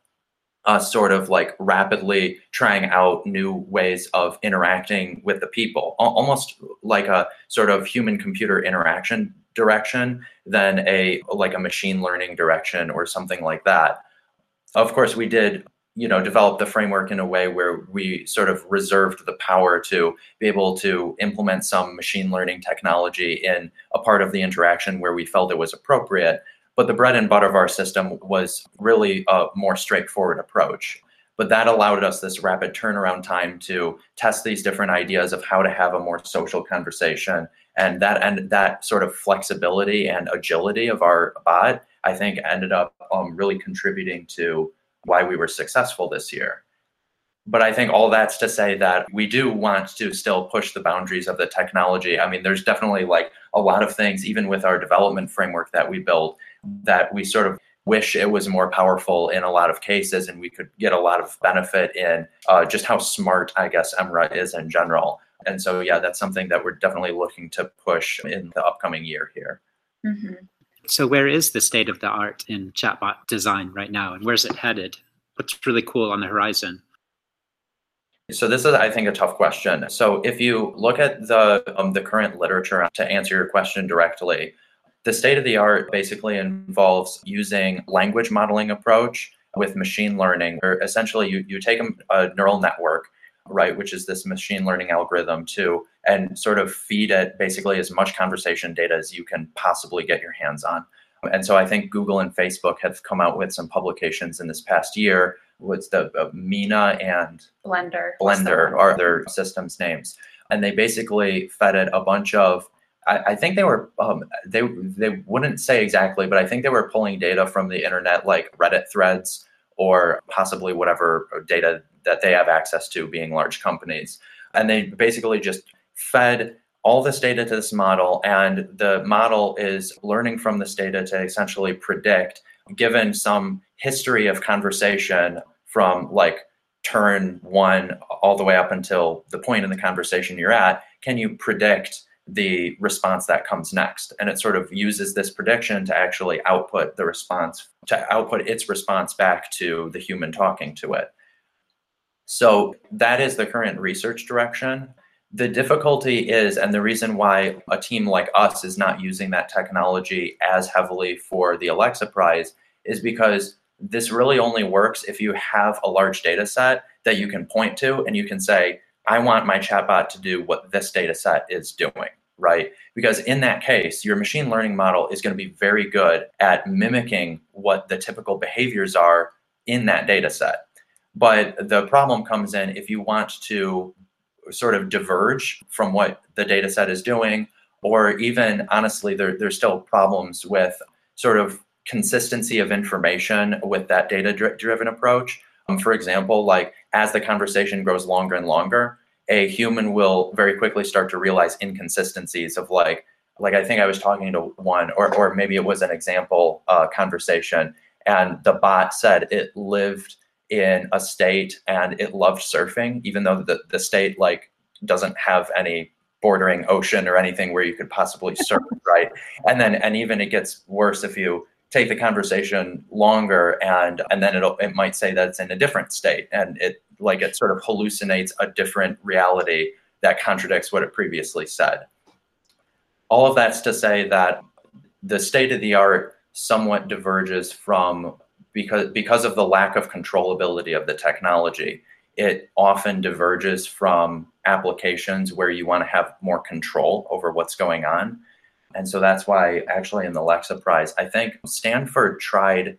S3: us sort of like rapidly trying out new ways of interacting with the people, almost like a sort of human computer interaction direction than a like a machine learning direction or something like that. Of course, we did you know develop the framework in a way where we sort of reserved the power to be able to implement some machine learning technology in a part of the interaction where we felt it was appropriate. But the bread and butter of our system was really a more straightforward approach. But that allowed us this rapid turnaround time to test these different ideas of how to have a more social conversation. And that and that sort of flexibility and agility of our bot i think ended up um, really contributing to why we were successful this year. But I think all that's to say that we do want to still push the boundaries of the technology. I mean, there's definitely like a lot of things, even with our development framework that we built, that we sort of wish it was more powerful in a lot of cases and we could get a lot of benefit in uh, just how smart, I guess, Emora is in general. And so, yeah, that's something that we're definitely looking to push in the upcoming year here.
S5: Mm-hmm. So, where is the state of the art in chatbot design right now, and where's it headed? What's really cool on the horizon?
S3: So this is, I think, a tough question. So if you look at the um, the current literature to answer your question directly, the state of the art basically involves using language modeling approach with machine learning, or essentially you, you take a, a neural network right, which is this machine learning algorithm to and sort of feed it basically as much conversation data as you can possibly get your hands on. And so I think Google and Facebook have come out with some publications in this past year. What's the uh, Meena and
S2: Blender.
S3: Blender are their systems names, and they basically fed it a bunch of. I, I think they were um, they they wouldn't say exactly, but I think they were pulling data from the internet, like Reddit threads or possibly whatever data that they have access to, being large companies, and they basically just fed all this data to this model, and the model is learning from this data to essentially predict, given some history of conversation from like turn one all the way up until the point in the conversation you're at, can you predict the response that comes next? And it sort of uses this prediction to actually output the response, to output its response back to the human talking to it. So that is the current research direction. The difficulty is, and the reason why a team like us is not using that technology as heavily for the Alexa Prize is because this really only works if you have a large data set that you can point to and you can say, I want my chatbot to do what this data set is doing, right? Because in that case, your machine learning model is going to be very good at mimicking what the typical behaviors are in that data set. But the problem comes in if you want to sort of diverge from what the data set is doing, or even honestly, there, there's still problems with sort of consistency of information with that data driven approach. Um, for example, like as the conversation grows longer and longer, a human will very quickly start to realize inconsistencies of like, like I think I was talking to one, or or maybe it was an example uh, conversation, and the bot said it lived in a state and it loved surfing, even though the, the state like doesn't have any bordering ocean or anything where you could possibly surf, right? And then and even it gets worse if you take the conversation longer and and then it'll it might say that it's in a different state and it like it sort of hallucinates a different reality that contradicts what it previously said. All of that's to say that the state of the art somewhat diverges from because because of the lack of controllability of the technology it often diverges from applications where you want to have more control over what's going on. And so that's why actually in the Alexa prize i think stanford tried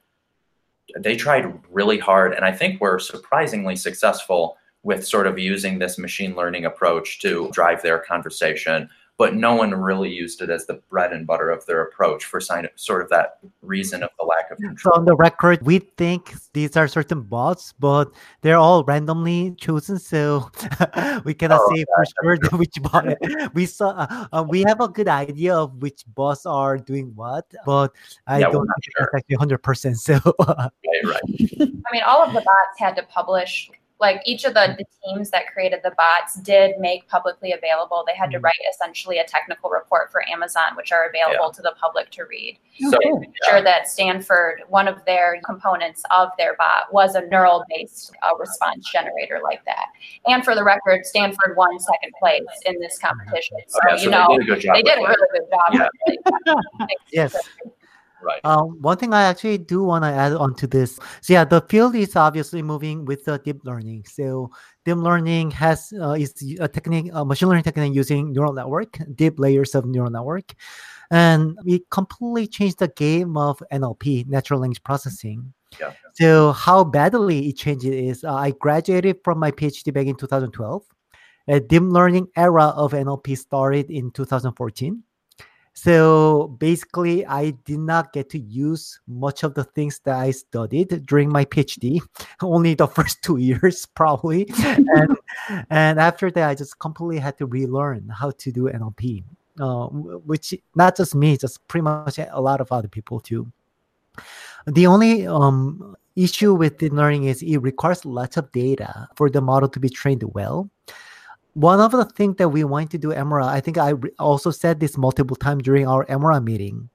S3: they tried really hard and i think were surprisingly successful with sort of using this machine learning approach to drive their conversation but no one really used it as the bread and butter of their approach for sign- sort of that reason of the lack of control.
S4: So on the record, we think these are certain bots, but they're all randomly chosen, so we cannot oh, say for sure which bot. we saw uh, uh, we have a good idea of which bots are doing what, but I yeah, don't think sure. it's actually hundred percent. So
S3: right, right.
S2: I mean, all of the bots had to publish like each of the, the teams that created the bots did make publicly available they had to mm-hmm. write essentially a technical report for amazon which are available yeah. to the public to read so yeah. sure that stanford one of their components of their bot was a neural based uh, response generator like that and for the record stanford won second place in this competition so, okay, so you know they did, they did a really good job
S4: yeah. yes Right. Um, one thing I actually do want to add on to this. So yeah, the field is obviously moving with the deep learning. So deep learning has uh, is a technique, a machine learning technique using neural network, deep layers of neural network, and we completely changed the game of NLP, natural language processing. Yeah. So how badly it changed is uh, I graduated from my PhD back in 2012. A deep learning era of NLP started in 2014 so basically, I did not get to use much of the things that I studied during my PhD, only the first two years, probably. and, and after that, I just completely had to relearn how to do NLP, uh, which not just me, just pretty much a lot of other people too. The only um, issue with the learning is it requires lots of data for the model to be trained well one of the things that we want to do, Emora, I think I also said this multiple times during our Emora meeting,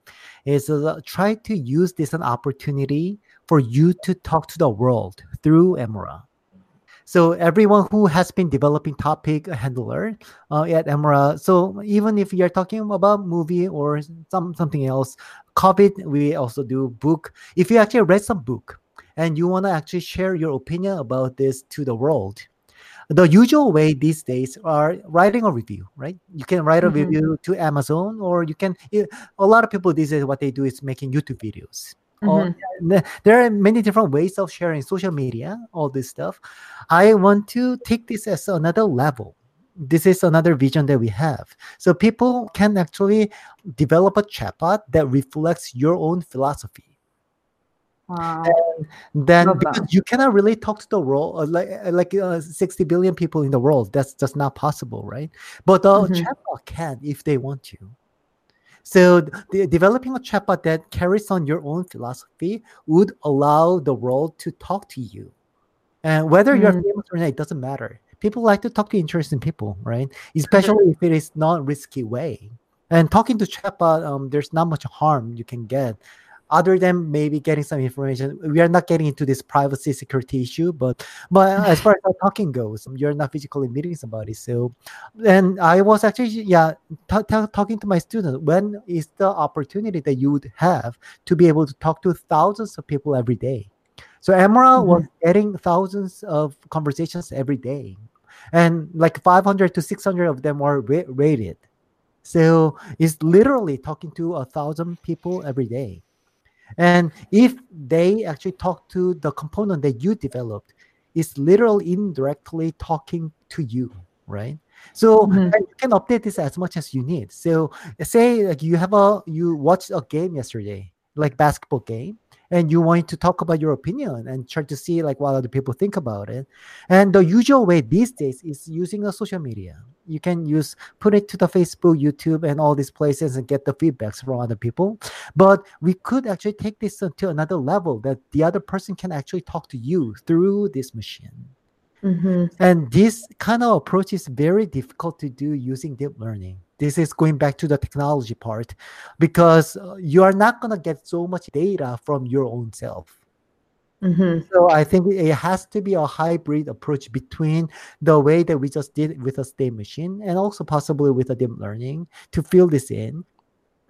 S4: is uh, try to use this an opportunity for you to talk to the world through Emora. So everyone who has been developing topic handler uh, at Emora, so even if you're talking about movie or some something else, COVID, we also do book. If you actually read some book and you want to actually share your opinion about this to the world, the usual way these days are writing a review, right? You can write a
S1: Mhm.
S4: review to Amazon, or you can. A lot of people these days what they do is making YouTube videos. Or-
S1: Mhm.
S4: th- there are many different ways of sharing social media, all this stuff. I want to take this as another level. This is another vision that we have. So people can actually develop a chatbot that reflects your own philosophy
S1: Wow.
S4: then
S1: that.
S4: because you cannot really talk to the world uh, like uh, like uh, 60 billion people in the world that's just not possible right but the
S1: Mhm.
S4: chatbot can if they want to so the, developing a chatbot that carries on your own philosophy would allow the world to talk to you and whether you're
S1: Mm.
S4: famous or not it doesn't matter people like to talk to interesting people right especially if it is not risky way and talking to chatbot um, there's not much harm you can get other than maybe getting some information we are not getting into this privacy security issue but but as far as talking goes you're not physically meeting somebody. So and i was actually yeah ta- ta- talking to my students when is the opportunity that you would have to be able to talk to thousands of people every day? So Emora mm-hmm. was getting thousands of conversations every day and like 500 to 600 of them were ra- rated. So it's literally talking to a thousand people every day and if they actually talk to the component that you developed, it's literally indirectly talking to you, right? So
S1: Mhm.
S4: you can update this as much as you need. So say like you have a you watched a game yesterday, like basketball game, and you want to talk about your opinion and try to see like what other people think about it. And the usual way these days is using a social media. You can use put it to the Facebook, YouTube, and all these places and get the feedbacks from other people. But we could actually take this to another level that the other person can actually talk to you through this machine.
S1: Mhm.
S4: And this kind of approach is very difficult to do using deep learning. This is going back to the technology part because uh, you are not going to get so much data from your own self.
S1: Mhm.
S4: So I think it has to be a hybrid approach between the way that we just did with a state machine and also possibly with a deep learning to fill this in.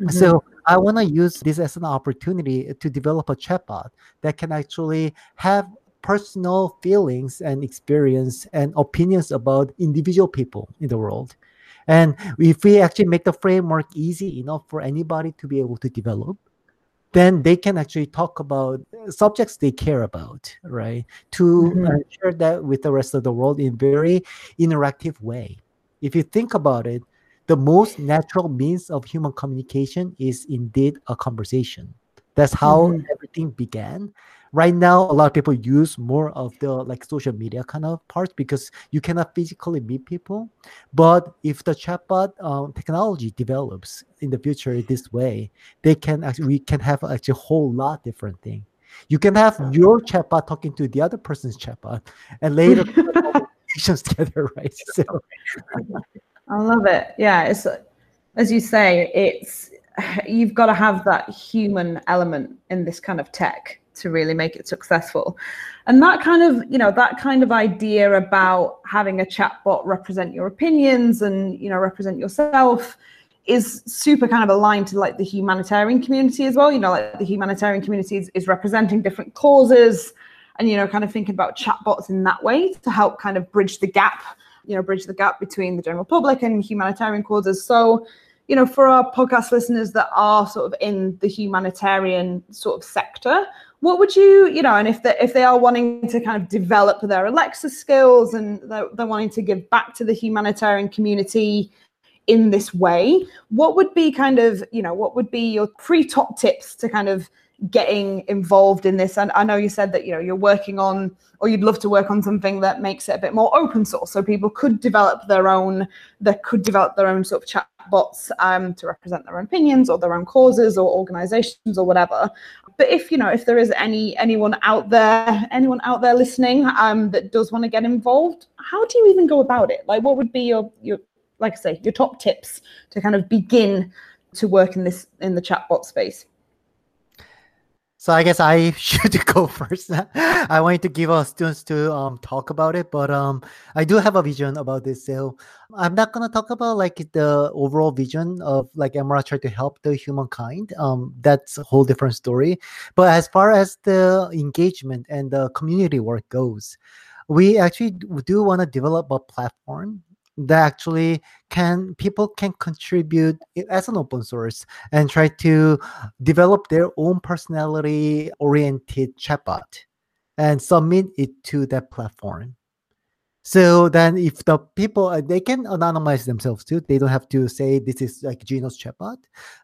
S1: Mhm.
S4: So I want to use this as an opportunity to develop a chatbot that can actually have personal feelings and experience and opinions about individual people in the world. And if we actually make the framework easy enough for anybody to be able to develop, then they can actually talk about subjects they care about, right? To
S1: Mhm.
S4: uh, share that with the rest of the world in very interactive way. If you think about it, the most natural means of human communication is indeed a conversation. That's how
S1: Mhm.
S4: everything began. Right now, a lot of people use more of the like social media kind of parts because you cannot physically meet people. But if the chatbot um, technology develops in the future this way, they can actually we can have actually a whole lot different thing. You can have your chatbot talking to the other person's chatbot, and later together, right? So
S1: I love it. Yeah, it's as you say, it's you've got to have that human element in this kind of tech to really make it successful. And that kind of, you know, that kind of idea about having a chatbot represent your opinions and, you know, represent yourself is super kind of aligned to like the humanitarian community as well. You know, like the humanitarian community is, is representing different causes and, you know, kind of thinking about chatbots in that way to help kind of bridge the gap you know bridge the gap between the general public and humanitarian causes so you know for our podcast listeners that are sort of in the humanitarian sort of sector what would you you know and if they if they are wanting to kind of develop their alexa skills and they're, they're wanting to give back to the humanitarian community in this way what would be kind of you know what would be your three top tips to kind of getting involved in this? And i know you said that you know you're working on or you'd love to work on something that makes it a bit more open source so people could develop their own that could develop their own sort of chat bots um, to represent their own opinions or their own causes or organizations or whatever but if you know if there is any anyone out there anyone out there listening um, that does want to get involved how do you even go about it? Like what would be your your like i say your top tips to kind of begin to work in this in the chatbot space
S4: So I guess I should go first. I wanted to give our students to um, talk about it, but um, I do have a vision about this. So I'm not gonna talk about like the overall vision of like Emora trying to help the humankind. Um, that's a whole different story. But as far as the engagement and the community work goes, we actually do want to develop a platform that actually can people can contribute as an open source and try to develop their own personality oriented chatbot and submit it to that platform so then, if the people uh, they can anonymize themselves too, they don't have to say this is like Jinho's chatbot,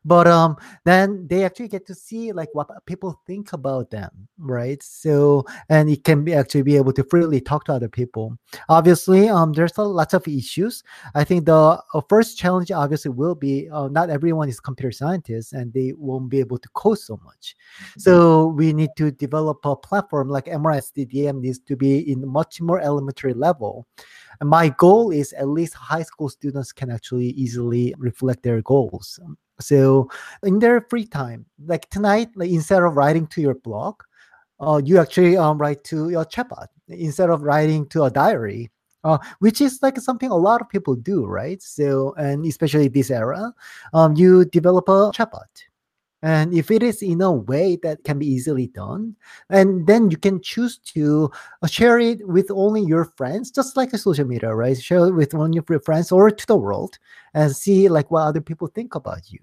S4: but um, then they actually get to see like what people think about them, right? So and it can be actually be able to freely talk to other people. Obviously, um, there's a lots of issues. I think the uh, first challenge obviously will be uh, not everyone is computer scientists and they won't be able to code so much. Mm-hmm. So we need to develop a platform like Emora STDM needs to be in much more elementary level and my goal is at least high school students can actually easily reflect their goals. So in their free time, like tonight, like instead of writing to your blog, uh, you actually um, write to your chatbot instead of writing to a diary. Uh, which is like something a lot of people do, right? So, and especially this era, um, you develop a chatbot and if it is in a way that can be easily done, and then you can choose to uh, share it with only your friends, just like a social media, right? Share it with only your friends or to the world and see like what other people think about you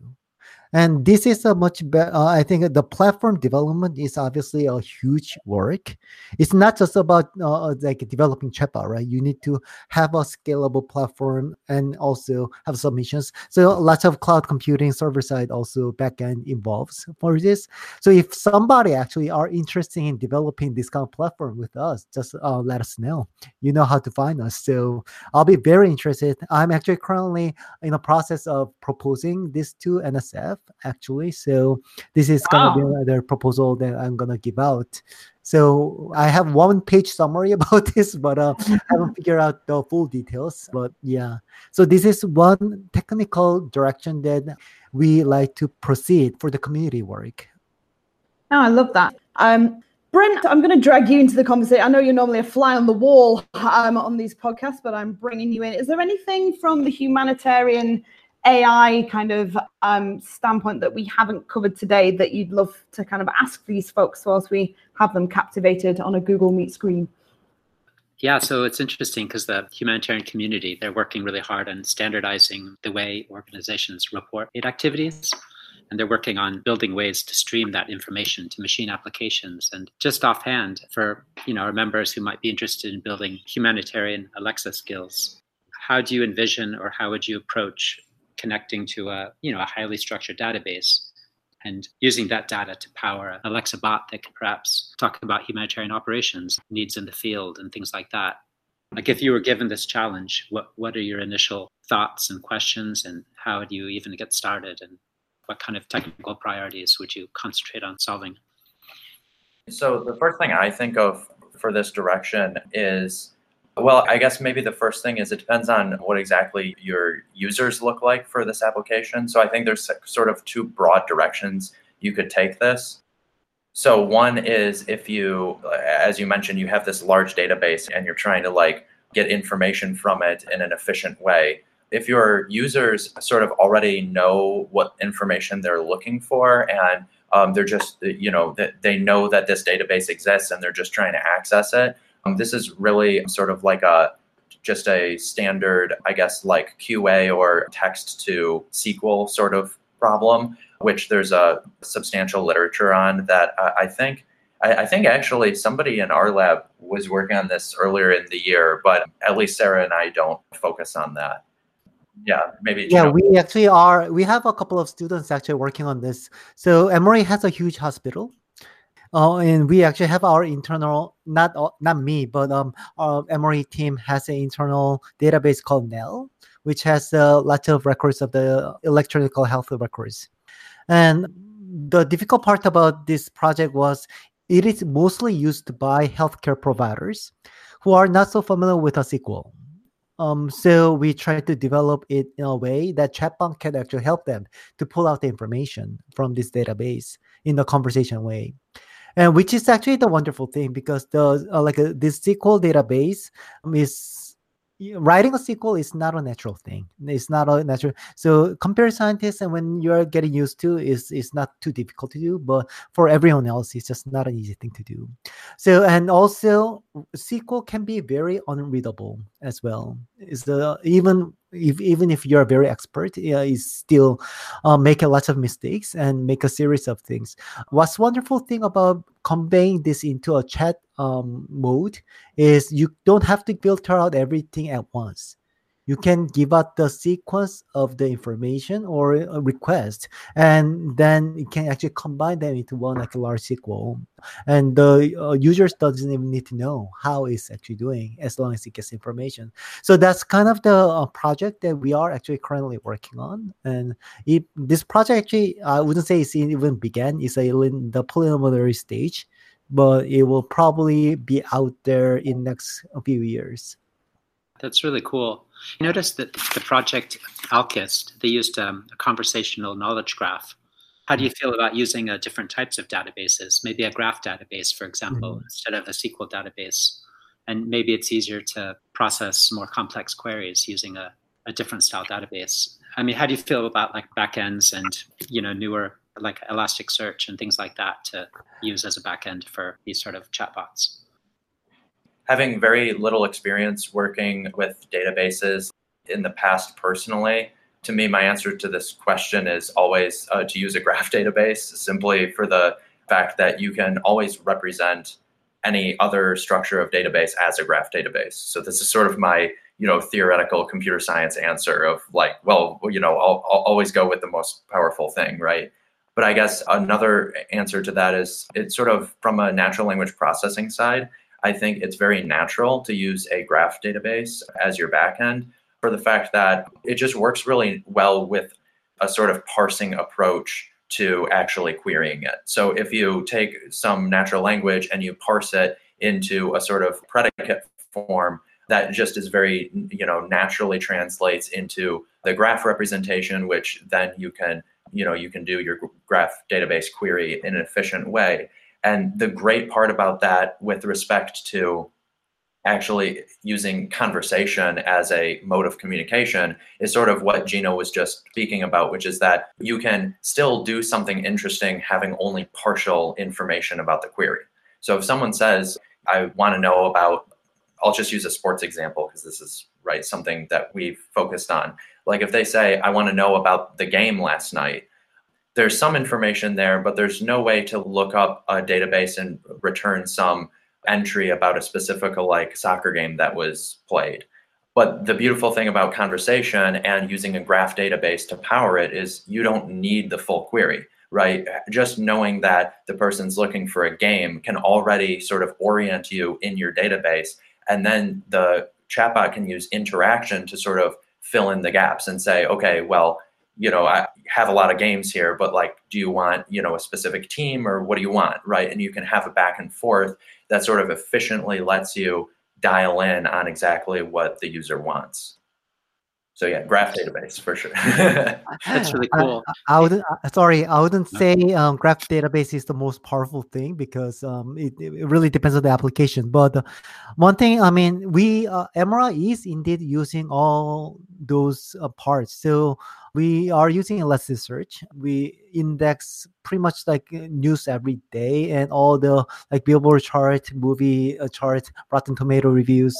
S4: and this is a much better uh, i think the platform development is obviously a huge work. It's not just about uh, like developing chatbot right? You need to have a scalable platform and also have submissions. So lots of cloud computing server side also backend involves for this. So if somebody actually are interested in developing this kind of platform with us just uh, let us know. You know how to find us. So i'll be very interested. I'm actually currently in the process of proposing this to nsf actually. So this is wow. gonna be another proposal that I'm gonna give out. So I have one page summary about this, but uh, I haven't figured out the full details. But yeah, so this is one technical direction that we like to proceed for the community work.
S1: Oh, I love that. Um, Brent, I'm going to drag you into the conversation. I know you're normally a fly on the wall um, on these podcasts, but I'm bringing you in. Is there anything from the humanitarian AI kind of um, standpoint that we haven't covered today that you'd love to kind of ask these folks whilst we have them captivated on a Google Meet screen?
S5: Yeah, so it's interesting because the humanitarian community, they're working really hard on standardizing the way organizations report aid activities. And they're working on building ways to stream that information to machine applications. And just offhand, for you know our members who might be interested in building humanitarian Alexa skills, how do you envision or how would you approach connecting to a you know a highly structured database and using that data to power an Alexa bot that can perhaps talk about humanitarian operations, needs in the field, and things like that. Like if you were given this challenge, what what are your initial thoughts and questions, and how do you even get started, and what kind of technical priorities would you concentrate on solving?
S3: So the first thing I think of for this direction is well, I guess maybe the first thing is it depends on what exactly your users look like for this application. So I think there's sort of two broad directions you could take this. So one is if you, as you mentioned, you have this large database and you're trying to like get information from it in an efficient way. If your users sort of already know what information they're looking for and um, they're just, you know, they know that this database exists and they're just trying to access it, um, this is really sort of like a just a standard, I guess, like QA or text to SQL sort of problem, which there's a substantial literature on that uh, I think. I, I think actually somebody in our lab was working on this earlier in the year, but at least Sarah and I don't focus on that yeah maybe
S4: yeah know. we actually are we have a couple of students actually working on this so emory has a huge hospital uh, and we actually have our internal, not not me, but um, our Emory team has an internal database called NEL, which has uh, lots of records of the electronic health records. And the difficult part about this project was it is mostly used by healthcare providers who are not so familiar with a SQL. Um, so we try to develop it in a way that chatbot can actually help them to pull out the information from this database in a conversation way and which is actually the wonderful thing because the uh, like uh, this SQL database is writing a SQL is not a natural thing. It's not a natural. So computer scientists, and when you're getting used to, is is not too difficult to do. But for everyone else, it's just not an easy thing to do. So and also SQL can be very unreadable as well. Is the even if even if you're very expert, yeah, is still uh, make a lot of mistakes and make a series of things. What's wonderful thing about conveying this into a chat um, mode is you don't have to filter out everything at once. You can give out the sequence of the information or a request and then you can actually combine them into one like a large SQL and the uh, users doesn't even need to know how it's actually doing as long as it gets information. So that's kind of the uh, project that we are actually currently working on. And if this project actually i wouldn't say it's even began. It's a, in the preliminary stage but it will probably be out there in next few years
S5: that's really cool. I noticed that the project Alquist, they used um, a conversational knowledge graph. How do you feel about using uh, different types of databases? Maybe a graph database, for example, mm-hmm. instead of a SQL database. And maybe it's easier to process more complex queries using a, a different style database. I mean, how do you feel about like backends and you know newer like Elasticsearch and things like that to use as a backend for these sort of chatbots?
S3: having very little experience working with databases in the past personally, to me, my answer to this question is always uh, to use a graph database simply for the fact that you can always represent any other structure of database as a graph database. So this is sort of my you know theoretical computer science answer of like, well, you know, I'll, I'll always go with the most powerful thing, right? But I guess another answer to that is it's sort of from a natural language processing side. I think it's very natural to use a graph database as your backend for the fact that it just works really well with a sort of parsing approach to actually querying it. So if you take some natural language and you parse it into a sort of predicate form, that just is very, you know, naturally translates into the graph representation, which then you can, you know, you can do your graph database query in an efficient way. And the great part about that, with respect to actually using conversation as a mode of communication, is sort of what Jinho was just speaking about, which is that you can still do something interesting having only partial information about the query. So if someone says, I want to know about, I'll just use a sports example because this is right something that we've focused on. Like if they say, I want to know about the game last night, there's some information there, but there's no way to look up a database and return some entry about a specific like soccer game that was played. But the beautiful thing about conversation and using a graph database to power it is you don't need the full query, right? Just knowing that the person's looking for a game can already sort of orient you in your database. And then the chatbot can use interaction to sort of fill in the gaps and say, okay, well, you know, I have a lot of games here, but like, do you want, you know, a specific team or what do you want? Right. And you can have a back and forth that sort of efficiently lets you dial in on exactly what the user wants. So yeah, graph database for sure.
S5: That's really cool.
S4: I, I wouldn't. Sorry, I wouldn't say um, graph database is the most powerful thing because um, it, it really depends on the application. But uh, one thing, I mean, we uh, Emora is indeed using all those uh, parts. So we are using Elasticsearch. We index pretty much like uh, news every day and all the like Billboard chart, movie uh, chart, Rotten Tomato reviews,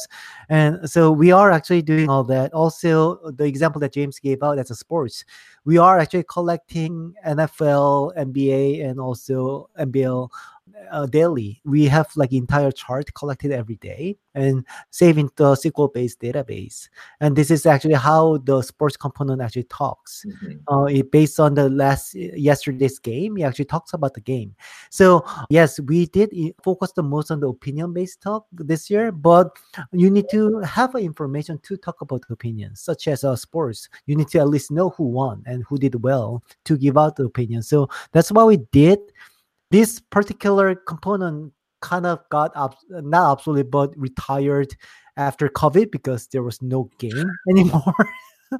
S4: and so we are actually doing all that. Also, the example that James gave out that's a sports. We are actually collecting NFL, NBA, and also NBL uh, daily. We have like entire chart collected every day and saving the SQL based database. And this is actually how the sports component actually talks. Mm-hmm. Uh, it, based on the last yesterday's game, it actually talks about the game. So yes, we did focus the most on the opinion based talk this year, but you need to have information to talk about opinions, such as uh, sports. You need to at least know who won and who did well to give out the opinion. So that's what we did this particular component kind of got up not obsolete but retired after covid because there was no game anymore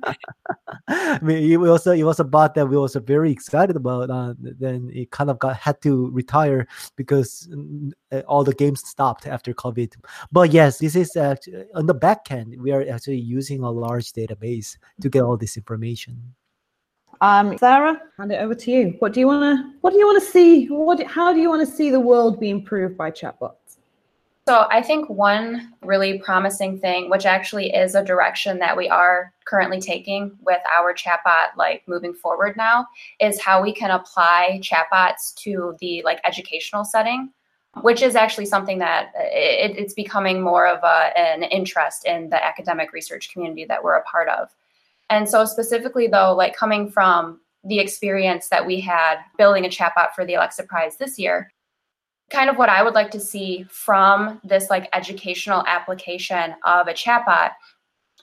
S4: I mean, it was a, it was a bot that we was very excited about. Uh, then it kind of got had to retire because uh, all the games stopped after COVID. But yes, this is actually, on the back end. We are actually using a large database to get all this information.
S1: Um, Sarah, hand it over to you. What do you want to? What do you want to see? What? How do you want to see the world be improved by chatbots?
S2: So I think one really promising thing, which actually is a direction that we are currently taking with our chatbot, like moving forward now, is how we can apply chatbots to the like educational setting, which is actually something that it, it's becoming more of a, an interest in the academic research community that we're a part of. And so specifically though, like coming from the experience that we had building a chatbot for the Alexa Prize this year, kind of what I would like to see from this like educational application of a chatbot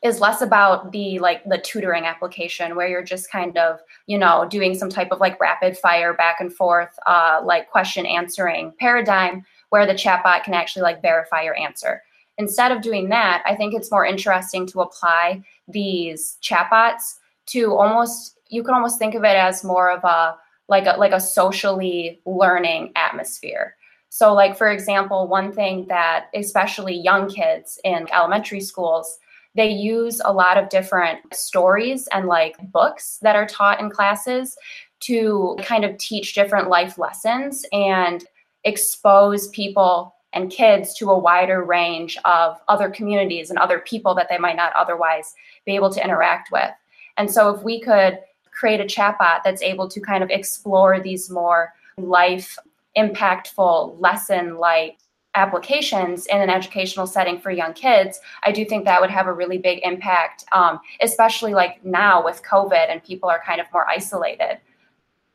S2: is less about the like the tutoring application where you're just kind of you know doing some type of like rapid fire back and forth uh, like question answering paradigm where the chatbot can actually like verify your answer instead of doing that i think it's more interesting to apply these chatbots to almost you can almost think of it as more of a like a like a socially learning atmosphere. So, like, for example, one thing that especially young kids in elementary schools, they use a lot of different stories and like books that are taught in classes to kind of teach different life lessons and expose people and kids to a wider range of other communities and other people that they might not otherwise be able to interact with. And so, if we could create a chatbot that's able to kind of explore these more life impactful lesson like applications in an educational setting for young kids, I do think that would have a really big impact, um, especially like now with COVID and people are kind of more isolated.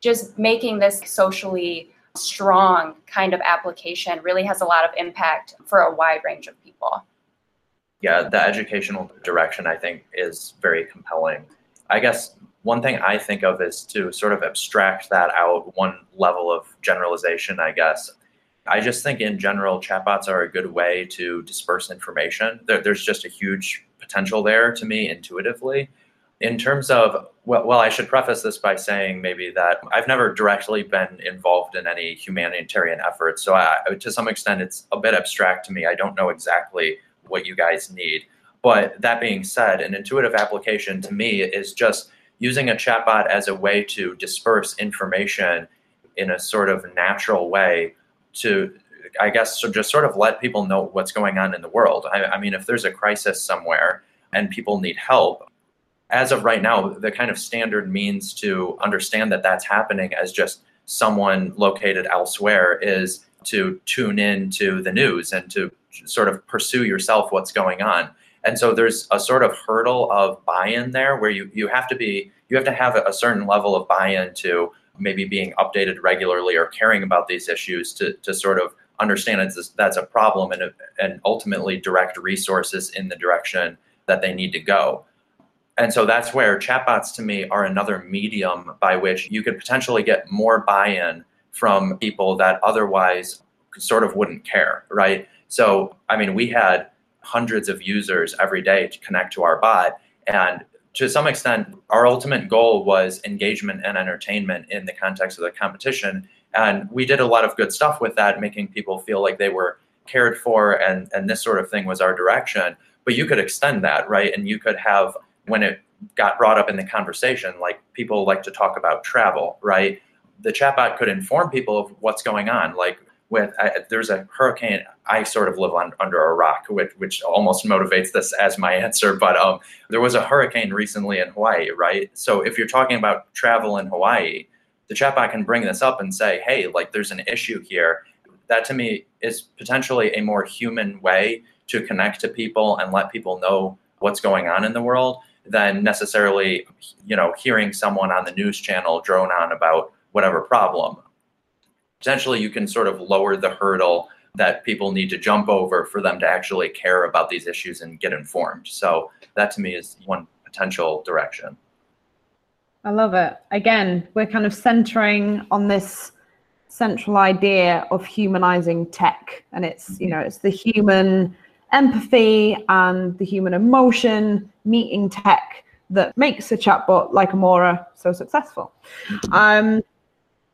S2: Just making this socially strong kind of application really has a lot of impact for a wide range of people.
S3: Yeah, the educational direction I think is very compelling. I guess one thing I think of is to sort of abstract that out one level of generalization, I guess. I just think in general, chatbots are a good way to disperse information. There, there's just a huge potential there to me intuitively. In terms of, well, well, I should preface this by saying maybe that I've never directly been involved in any humanitarian efforts. So I, to some extent, it's a bit abstract to me. I don't know exactly what you guys need. But that being said, an intuitive application to me is just using a chatbot as a way to disperse information in a sort of natural way to i guess so just sort of let people know what's going on in the world I, I, mean if there's a crisis somewhere and people need help as of right now the kind of standard means to understand that that's happening as just someone located elsewhere is to tune in to the news and to sort of pursue yourself what's going on and so there's a sort of hurdle of buy-in there where you, you have to be you have to have a certain level of buy-in to maybe being updated regularly or caring about these issues to, to sort of understand it's, that's a problem and, and ultimately direct resources in the direction that they need to go. And so that's where chatbots to me are another medium by which you could potentially get more buy in from people that otherwise sort of wouldn't care, right? So, I mean, we had hundreds of users every day to connect to our bot. And to some extent, our ultimate goal was engagement and entertainment in the context of the competition. And we did a lot of good stuff with that, making people feel like they were cared for and, and this sort of thing was our direction. But you could extend that, right? And you could have, when it got brought up in the conversation, like people like to talk about travel, right? The chatbot could inform people of what's going on. Like with uh, there's a hurricane. I sort of live on, under a rock, which, which almost motivates this as my answer. But um, there was a hurricane recently in Hawaii, right? So if you're talking about travel in Hawaii, the chatbot can bring this up and say, "Hey, like there's an issue here." That to me is potentially a more human way to connect to people and let people know what's going on in the world than necessarily, you know, hearing someone on the news channel drone on about whatever problem potentially you can sort of lower the hurdle that people need to jump over for them to actually care about these issues and get informed. So that to me is one potential direction.
S1: I love it. Again, we're kind of centering on this central idea of humanizing tech and it's, you mm-hmm. know, it's the human empathy and the human emotion meeting tech that makes a chatbot like Emora so successful. Um,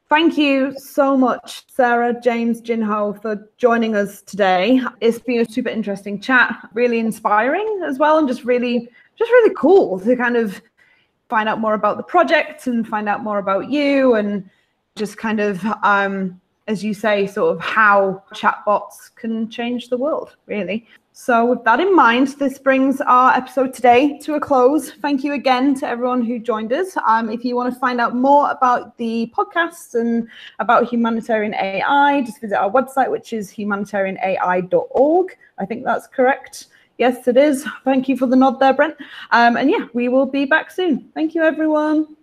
S1: Thank you so much, Sarah, James, Jinho, for joining us today. It's been a super interesting chat, really inspiring as well, and just really, just really cool to kind of find out more about the project and find out more about you and just kind of um, as you say, sort of how chatbots can change the world, really. So, with that in mind, this brings our episode today to a close. Thank you again to everyone who joined us. Um, if you want to find out more about the podcast and about humanitarian AI, just visit our website, which is humanitarianai.org. I think that's correct. Yes, it is. Thank you for the nod there, Brent. Um, and yeah, we will be back soon. Thank you, everyone.